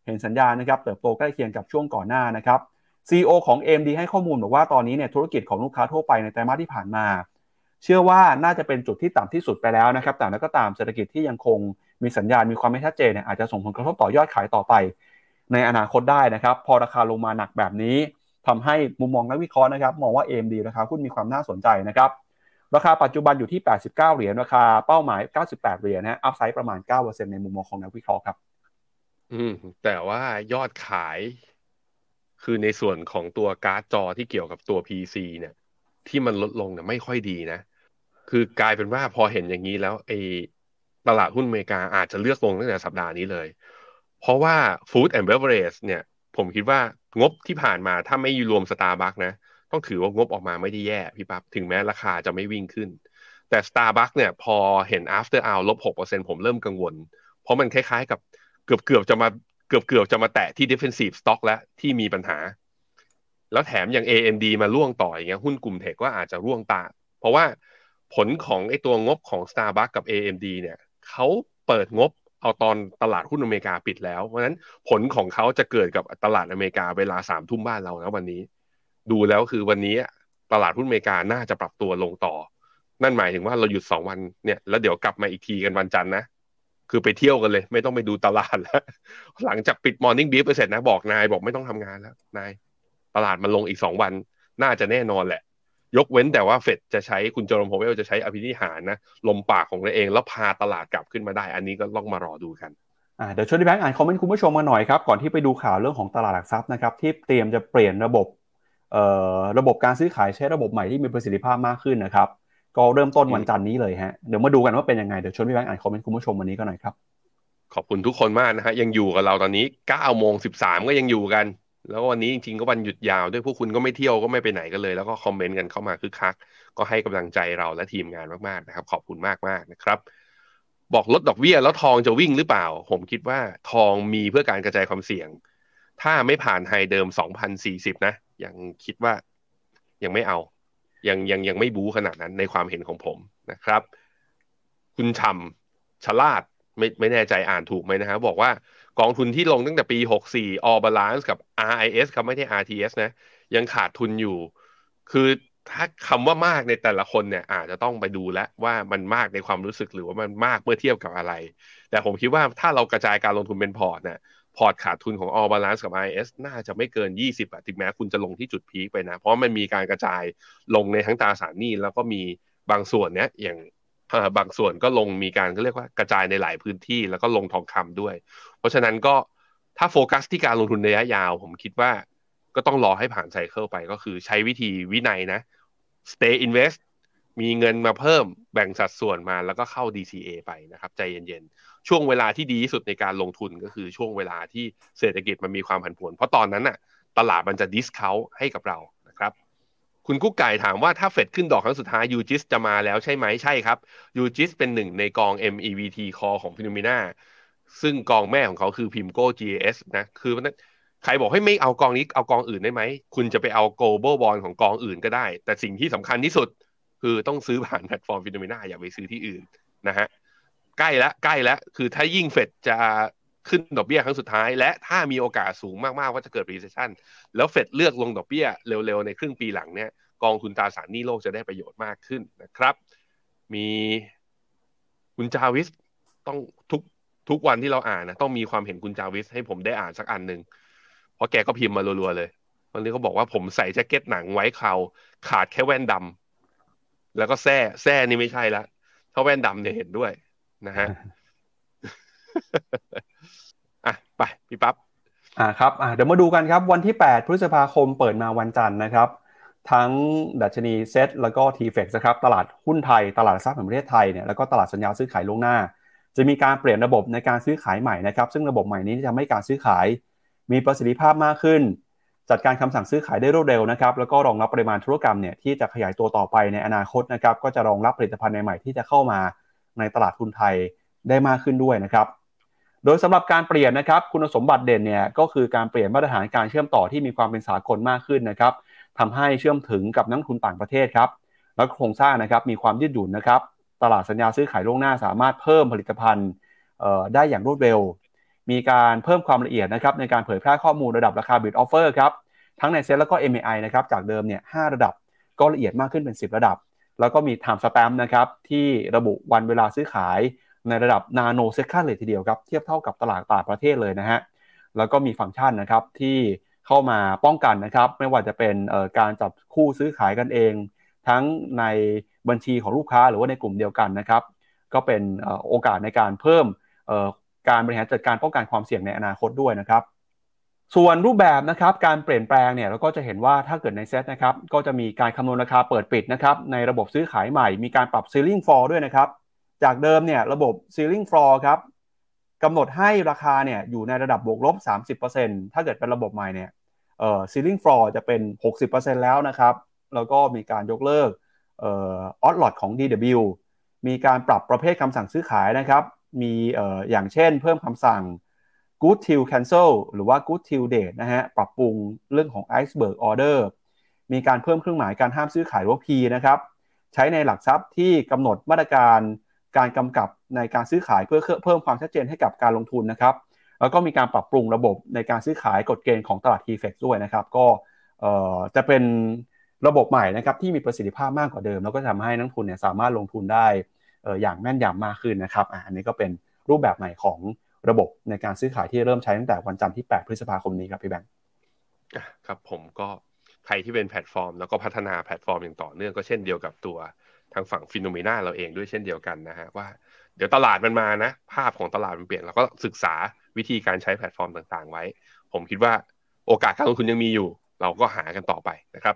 เห็นสัญญาณนะครับเติบโตใกล้เคียงกับช่วงก่อนหน้านะครับ CEO ของ AMD ให้ข้อมูลบอกว่าตอนนี้เนี่ยธุรกิจของลูกค้าทั่วไปในไตรมาสที่ผ่านมา เชื่อว่าน่าจะเป็นจุดที่ต่ำที่สุดไปแล้วนะครับแต่แล้วก็ตามเศรษฐกิจที่ยังคงมีสัญญาณมีความไม่ชัดเจนเนี่ยอาจจะส่งผลกระทบต่อยอดขายต่อไป ในอนาคตได้นะครับ พอราคาลงมาหนักแบบนี้ทำให้มุมมองนักวิเคราะห์นะครับ มองว่า AMD ราคาหุ้นมีความน่าสนใจนะครับราคาปัจจุบันอยู่ที่ 89 เหรียญราคาเป้าหมาย 98 เหรียญนะอัพไซด์ประมาณ 9%ในมุมมองของนักวิเคราะห์ครับ อืม แต่ว่ายอดขาย คือในส่วนของตัวการ์ดจอที่เกี่ยวกับตัว PC เนี่ย ที่มันลดลงเนี่ยไม่ค่อยดีนะ คือกลายเป็นว่าพอเห็นอย่างนี้แล้วไอ้ตลาดหุ้นอเมริกาอาจจะเลือกลงตั้งแต่สัปดาห์นี้เลย เพราะว่า Food and Beverage เนี่ย ผมคิดว่างบที่ผ่านมาถ้าไม่รวมสตาร์บัคนะ ต้องถือว่างบออกมาไม่ได้แย่พี่ปับ๊บถึงแม้ราคาจะไม่วิ่งขึ้น แต่ Starbucks เนี่ยพอเห็น after hour ลบหกเปอร์เซ็นผมเริ่มกังวล เพราะมันคล้ายๆกับ เกือบเกือบจะมาเกือบเกือบจะมาแตะที่ defensive stock แล้วที่มีปัญหา แล้วแถมอย่าง AMD มาล่วงต่ออย่างเงี้ยหุ้นกลุ่มเทคก็อาจจะร่วงตา เพราะว่าผลของไอตัวงบของ Starbucks กับ AMD เนี่ยเขาเปิดงบเอาตอนตลาดหุ้นอเมริกาปิดแล้ว เพราะฉะนั้นผลของเขาจะเกิดกับตลาดอเมริกาเวลาสามทุ่มบ้านเรานะวันนี้ ดูแล้วคือวันนี้ตลาดหุ้นอเมริกาน่าจะปรับตัวลงต่อ นั่นหมายถึงว่าเราหยุดสองวันเนี่ยแล้วเดี๋ยวกลับมาอีกทีกันวันจันทร์นะ คือไปเที่ยวกันเลย ไม่ต้องไปดูตลาดแล้ว หลังจากปิดมอร์นิ่งบีฟไปเสร็จนะบอกนายบอกไม่ต้องทำงานแล้วนายตลาดมันลงอีกสองวัน น่าจะแน่นอนแหละ ยกเว้นแต่ว่าเฟดจะใช้คุณโจรมโพเวลจะใช้อภินิหารนะ ลมปากของตัวเอง แล้วพาตลาดกลับขึ้นมาได้ อันนี้ก็ต้องมารอดูกันเดี๋ยวชวนที่แบงค์อ่านคอมเมนต์คุณผู้ชมมาหน่อยครับ ก่อนที่ไปดูข่าวเรื่องของตลาดหลักทรัพย์นะครับที่เตรียมจะเปลี่ยนระบบระบบการซื้อขายใช้ระบบใหม่ที่มีประสิทธิภาพมากขึ้นนะครับ ก็เริ่มต้นวันจันทร์นี้เลยฮะ เดี๋ยวมาดูกันว่าเป็นยังไง เดี๋ยวชวนพี่แบงค์อ่านคอมเมนต์คุณผู้ชมวันนี้ก็หน่อยครับ ขอบคุณทุกคนมากนะฮะ ยังอยู่กับเราตอนนี้9โมง13 ก็ยังอยู่กัน แล้ววันนี้จริงๆ ก็วันหยุดยาวด้วยพวกคุณก็ไม่เที่ยวก็ไม่ไปไหนกันเลย แล้วก็คอมเมนต์กันเข้ามาคึกคัก ก็ให้กำลังใจเราและทีมงานมากๆนะครับ ขอบคุณมากๆนะครับ บอกลดดอกเบี้ยแล้วทองจะวิ่งหรือเปล่า ผมคิดว่าทองมีเพื่อการกระจายความเสี่ยง ถ้าไม่ผ่านไฮเดิม 2,040 นะ ยังคิดว่ายังไม่เอา ยังยังยังไม่บู๊ขนาดนั้นในความเห็นของผมนะครับ คุณชำชลาดไม่ไม่แน่ใจอ่านถูกไหมนะฮะบอกว่ากองทุนที่ลงตั้งแต่ปี 64 All Balance กับ RIS ครับไม่ใช่ RTS นะ ยังขาดทุนอยู่ คือถ้าคำว่ามากในแต่ละคนเนี่ย อาจจะต้องไปดูแล้วว่ามันมากในความรู้สึกหรือว่ามันมากเมื่อเทียบกับอะไร แต่ผมคิดว่าถ้าเรากระจายการลงทุนเป็นพอร์ตเนี่ย พอร์ตขาดทุนของ All Balance กับ IS น่าจะไม่เกิน 20อะถึงแม้คุณจะลงที่จุด peak ไปนะ เพราะมันมีการกระจายลงในทั้งตราสารหนี้ แล้วก็มีบางส่วนเนี้ยอย่างบางส่วนก็ลงมีการก็เรียกว่ากระจายในหลายพื้นที่แล้วก็ลงทองคำด้วย เพราะฉะนั้นก็ถ้าโฟกัสที่การลงทุนระยะยาว ผมคิดว่าก็ต้องรอให้ผ่านไซเคิลไปก็คือใช้วิธีวินัยนะ stay invest มีเงินมาเพิ่ม บ่งสัดส่วนมาแล้วก็เข้า DCA ไปนะครับ ใจเย็นๆ ช่วงเวลาที่ดีที่สุดในการลงทุนก็คือช่วงเวลาที่เศรษฐกิจมันมีความผันผวน เพราะตอนนั้นน่ะตลาดมันจะ discount ให้กับเรานะครับ คุณกุ๊กไก่ถามว่าถ้าเฟดขึ้นดอกครั้งสุดท้าย UGIS จะมาแล้วใช่ไหมใช่ครับ UGIS เป็นหนึ่งในกอง MEVT Call ของ FINNOMENA ซึ่งกองแม่ของเขาคือพิมโก้ GS นะคือใครบอกให้ไม่เอากองนี้เอากองอื่นได้ไหม คุณจะไปเอา global bond ของกองอื่นก็ได้ แต่สิ่งที่สำคัญที่สุด คือต้องซื้อผ่านแพลตฟอร์ม FINNOMENA อย่าไปซื้อที่อื่นนะฮะใกล้แล้วใกล้แล้วคือถ้ายิ่งเฟดจะขึ้นดอกเบี้ยครั้งสุดท้าย และถ้ามีโอกาสสูงมากๆว่าจะเกิด recession แล้วเฟดเลือกลงดอกเบี้ยเร็วๆ ในครึ่งปีหลังเนี่ยกองทุนตราสารหนี้โลกจะได้ประโยชน์มากขึ้นนะครับ มีคุณจาวิสต้องทุกทุกวันที่เราอ่านนะต้องมีความเห็นคุณจาวิสให้ผมได้อ่านสักอันหนึ่งเพราะแกก็พิมพ์มารัวๆเลยวันนี้เขาบอกว่าผมใส่แจ็คเก็ตหนังไว้เขาขาดแค่แว่นดำ แล้วก็แซ่แซ่นี่ไม่ใช่ละถ้าแว่นดำเนี่ยเห็นด้วยนะฮะอะไปพี่ปับ๊บอ่าครับอ่าเดี๋ยวมาดูกันครับ วันที่ 8 พฤษภาคมเปิดมาวันจันทร์นะครับ ทั้งดัชนีเซ็ตแล้วก็ทีเฟกนะครับ ตลาดหุ้นไทย ตลาดทรัพย์แห่งประเทศไทยเนี่ยแล้วก็ตลาดสัญญาซื้อขายล่วงหน้า จะมีการเปลี่ยนระบบในการซื้อขายใหม่นะครับ ซึ่งระบบใหม่นี้จะทำให้การซื้อขาย มีประสิทธิภาพมากขึ้น จัดการคำสั่งซื้อขายได้รวดเร็วนะครับแล้วก็รองรับปริมาณธุรกรรมเนี่ยที่จะขยายตัวต่อไปในอนาคตนะครับก็จะรองรับผลิตภัณฑ์ใหม่ที่จะเข้ามาในตลาดทุนไทยได้มากขึ้นด้วยนะครับโดยสำหรับการเปลี่ยนนะครับคุณสมบัติเด่นเนี่ยก็คือการเปลี่ยนมาตรฐานการเชื่อมต่อที่มีความเป็นสากลมากขึ้นนะครับทำให้เชื่อมถึงกับนักทุนต่างประเทศครับแล้วโครงสร้างนะครับมีความยืดหยุ่นนะครับตลาดสัญญาซื้อขายล่วงหน้าสามารถเพิ่มผลิตภัณฑ์ได้อย่างรวดเร็ว มีการเพิ่มความละเอียดนะครับในการเผยแพร่ข้อมูลระดับราคาบิดออฟเฟอร์ครับทั้งในเซ็ตแล้วก็ MAI นะครับจากเดิมเนี่ยหระดับก็ละเอียดมากขึ้นเป็น 10 ระดับ แล้วก็มี time stamp นะครับที่ระบุวันเวลาซื้อขายในระดับนาโนเซคันเลยทีเดียวครับเทียบเท่ากับตลาดต่างประเทศเลยนะฮะแล้วก็มีฟังก์ชันนะครับที่เข้ามาป้องกันนะครับไม่ว่าจะเป็นการจับคู่ซื้อขายกันเอง ทั้งในบัญชีของลูกค้าหรือว่าในกลุ่มเดียวกันนะครับก็เป็นโอกาสในการเพิ่ม การบริหารจัดการป้องกันความเสี่ยงในอนาคตด้วยนะครับ ส่วนรูปแบบนะครับการเปลี่ยนแปลงเนี่ยเราก็จะเห็นว่าถ้าเกิดในเซตนะครับก็จะมีการคำนวณราคาเปิดปิดนะครับในระบบซื้อขายใหม่ มีการปรับ ceiling floor ด้วยนะครับจากเดิมเนี่ยระบบ ceiling floor ครับกำหนดให้ราคาเนี่ยอยู่ในระดับบวกลบ 30%ถ้าเกิดเป็นระบบใหม่เนี่ยเอ่อ ceiling floor จะเป็น 60%แล้วนะครับ แล้วก็มีการยกเลิกเอ่อออ l ลอ t ของ DW มีการปรับประเภทคำสั่งซื้อขายนะครับ มีเอ่ออย่างเช่น เพิ่มคำสั่ง good till cancel หรือว่า good till date นะฮะ ปรับปรุงเรื่องของ iceberg order มีการเพิ่มเครื่องหมายการห้ามซื้อขายรือว่า P นะครับ ใช้ในหลักทรัพย์ที่กำหนดมาตรการการกำกับในการซื้อขายเพื่อเพิ่มความชัดเจนให้กับการลงทุนนะครับ แล้วก็มีการปรับปรุงระบบในการซื้อขายกฎเกณฑ์ของตลาด t f e x ด้วยนะครับ ก็จะเป็นระบบใหม่นะครับที่มีประสิทธิภาพมากกว่าเดิม แล้วก็ทำให้นักทุนเนี่ยสามารถลงทุนได้ อย่างแม่นยำมากขึ้นนะครับอันนี้ก็เป็นรูปแบบใหม่ของระบบในการซื้อขายที่เริ่มใช้ตั้งแต่วันจันทร์ที่ 8 พฤษภาคมนี้ครับพี่แบงค์ครับผมก็ใครที่เป็นแพลตฟอร์ม แล้วก็พัฒนาแพลตฟอร์มอย่างต่อเนื่องก็เช่นเดียวกับตัวทางฝั่ง Finnomena เราเองด้วยเช่นเดียวกันนะฮะว่าเดี๋ยวตลาดมันมานะ ภาพของตลาดมันเปลี่ยนเราก็ศึกษาวิธีการใช้แพลตฟอร์มต่างๆ ไว้ ผมคิดว่าโอกาสการลงทุนยังมีอยู่ เราก็หากันต่อไปนะครับ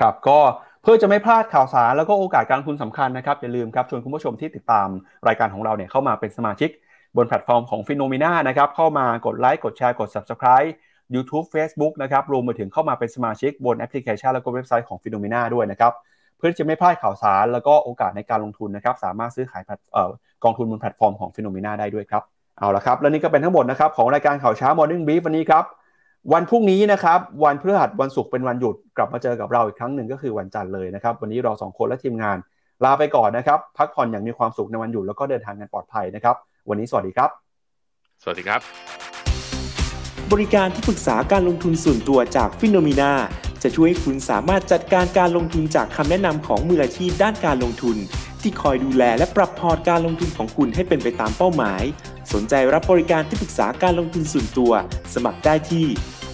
ครับก็ เพื่อจะไม่พลาดข่าวสารแล้วก็โอกาสการลงทุนสำคัญนะครับอย่าลืมครับชวนคุณผู้ชมที่ติดตามรายการของเราเนี่ยเข้ามาเป็นสมาชิก บนแพลตฟอร์มของ Finnomena นะครับเข้ามากดไลค์กดแชร์กด Subscribe YouTube Facebook นะครับรวมไปถึงเข้ามาเป็นสมาชิกบนแอปพลิเคชันแล้วก็เว็บไซต์ของ Finnomena ด้วยนะครับเพื่อจะไม่พลาดข่าวสารแล้วก็โอกาสในการลงทุนนะครับสามารถซื้อขายเอ่อกองทุนบนแพลตฟอร์มของ Finnomena ได้ด้วยครับเอาละครับและนี่ก็เป็นทั้งหมดนะครับของรายการข่าวเช้า Morning Brief วันนี้ครับ วันพรุ่งนี้นะครับ วันพฤหัสวันศุกร์เป็นวันหยุดกลับมาเจอกับเราอีกครั้งหนึ่งก็คือวันจันทร์เลยนะครับ วันนี้เราสองคนและทีมงานลาไปก่อนนะครับ พักผ่อนอย่างมีความสุขในวันหยุดแล้วก็เดินทางกันปลอดภัยนะครับ วันนี้สวัสดีครับ สวัสดีครับ บริการที่ปรึกษาการลงทุนส่วนตัวจากฟิโนมีนาจะช่วยให้คุณสามารถจัดการการลงทุนจากคำแนะนำของมืออาชีพด้านการลงทุน ที่คอยดูแลและปรับพอร์ตการลงทุนของคุณให้เป็นไปตามเป้าหมาย สนใจรับบริการที่ปรึกษาการลงทุนส่วนตัว สมัครได้ที่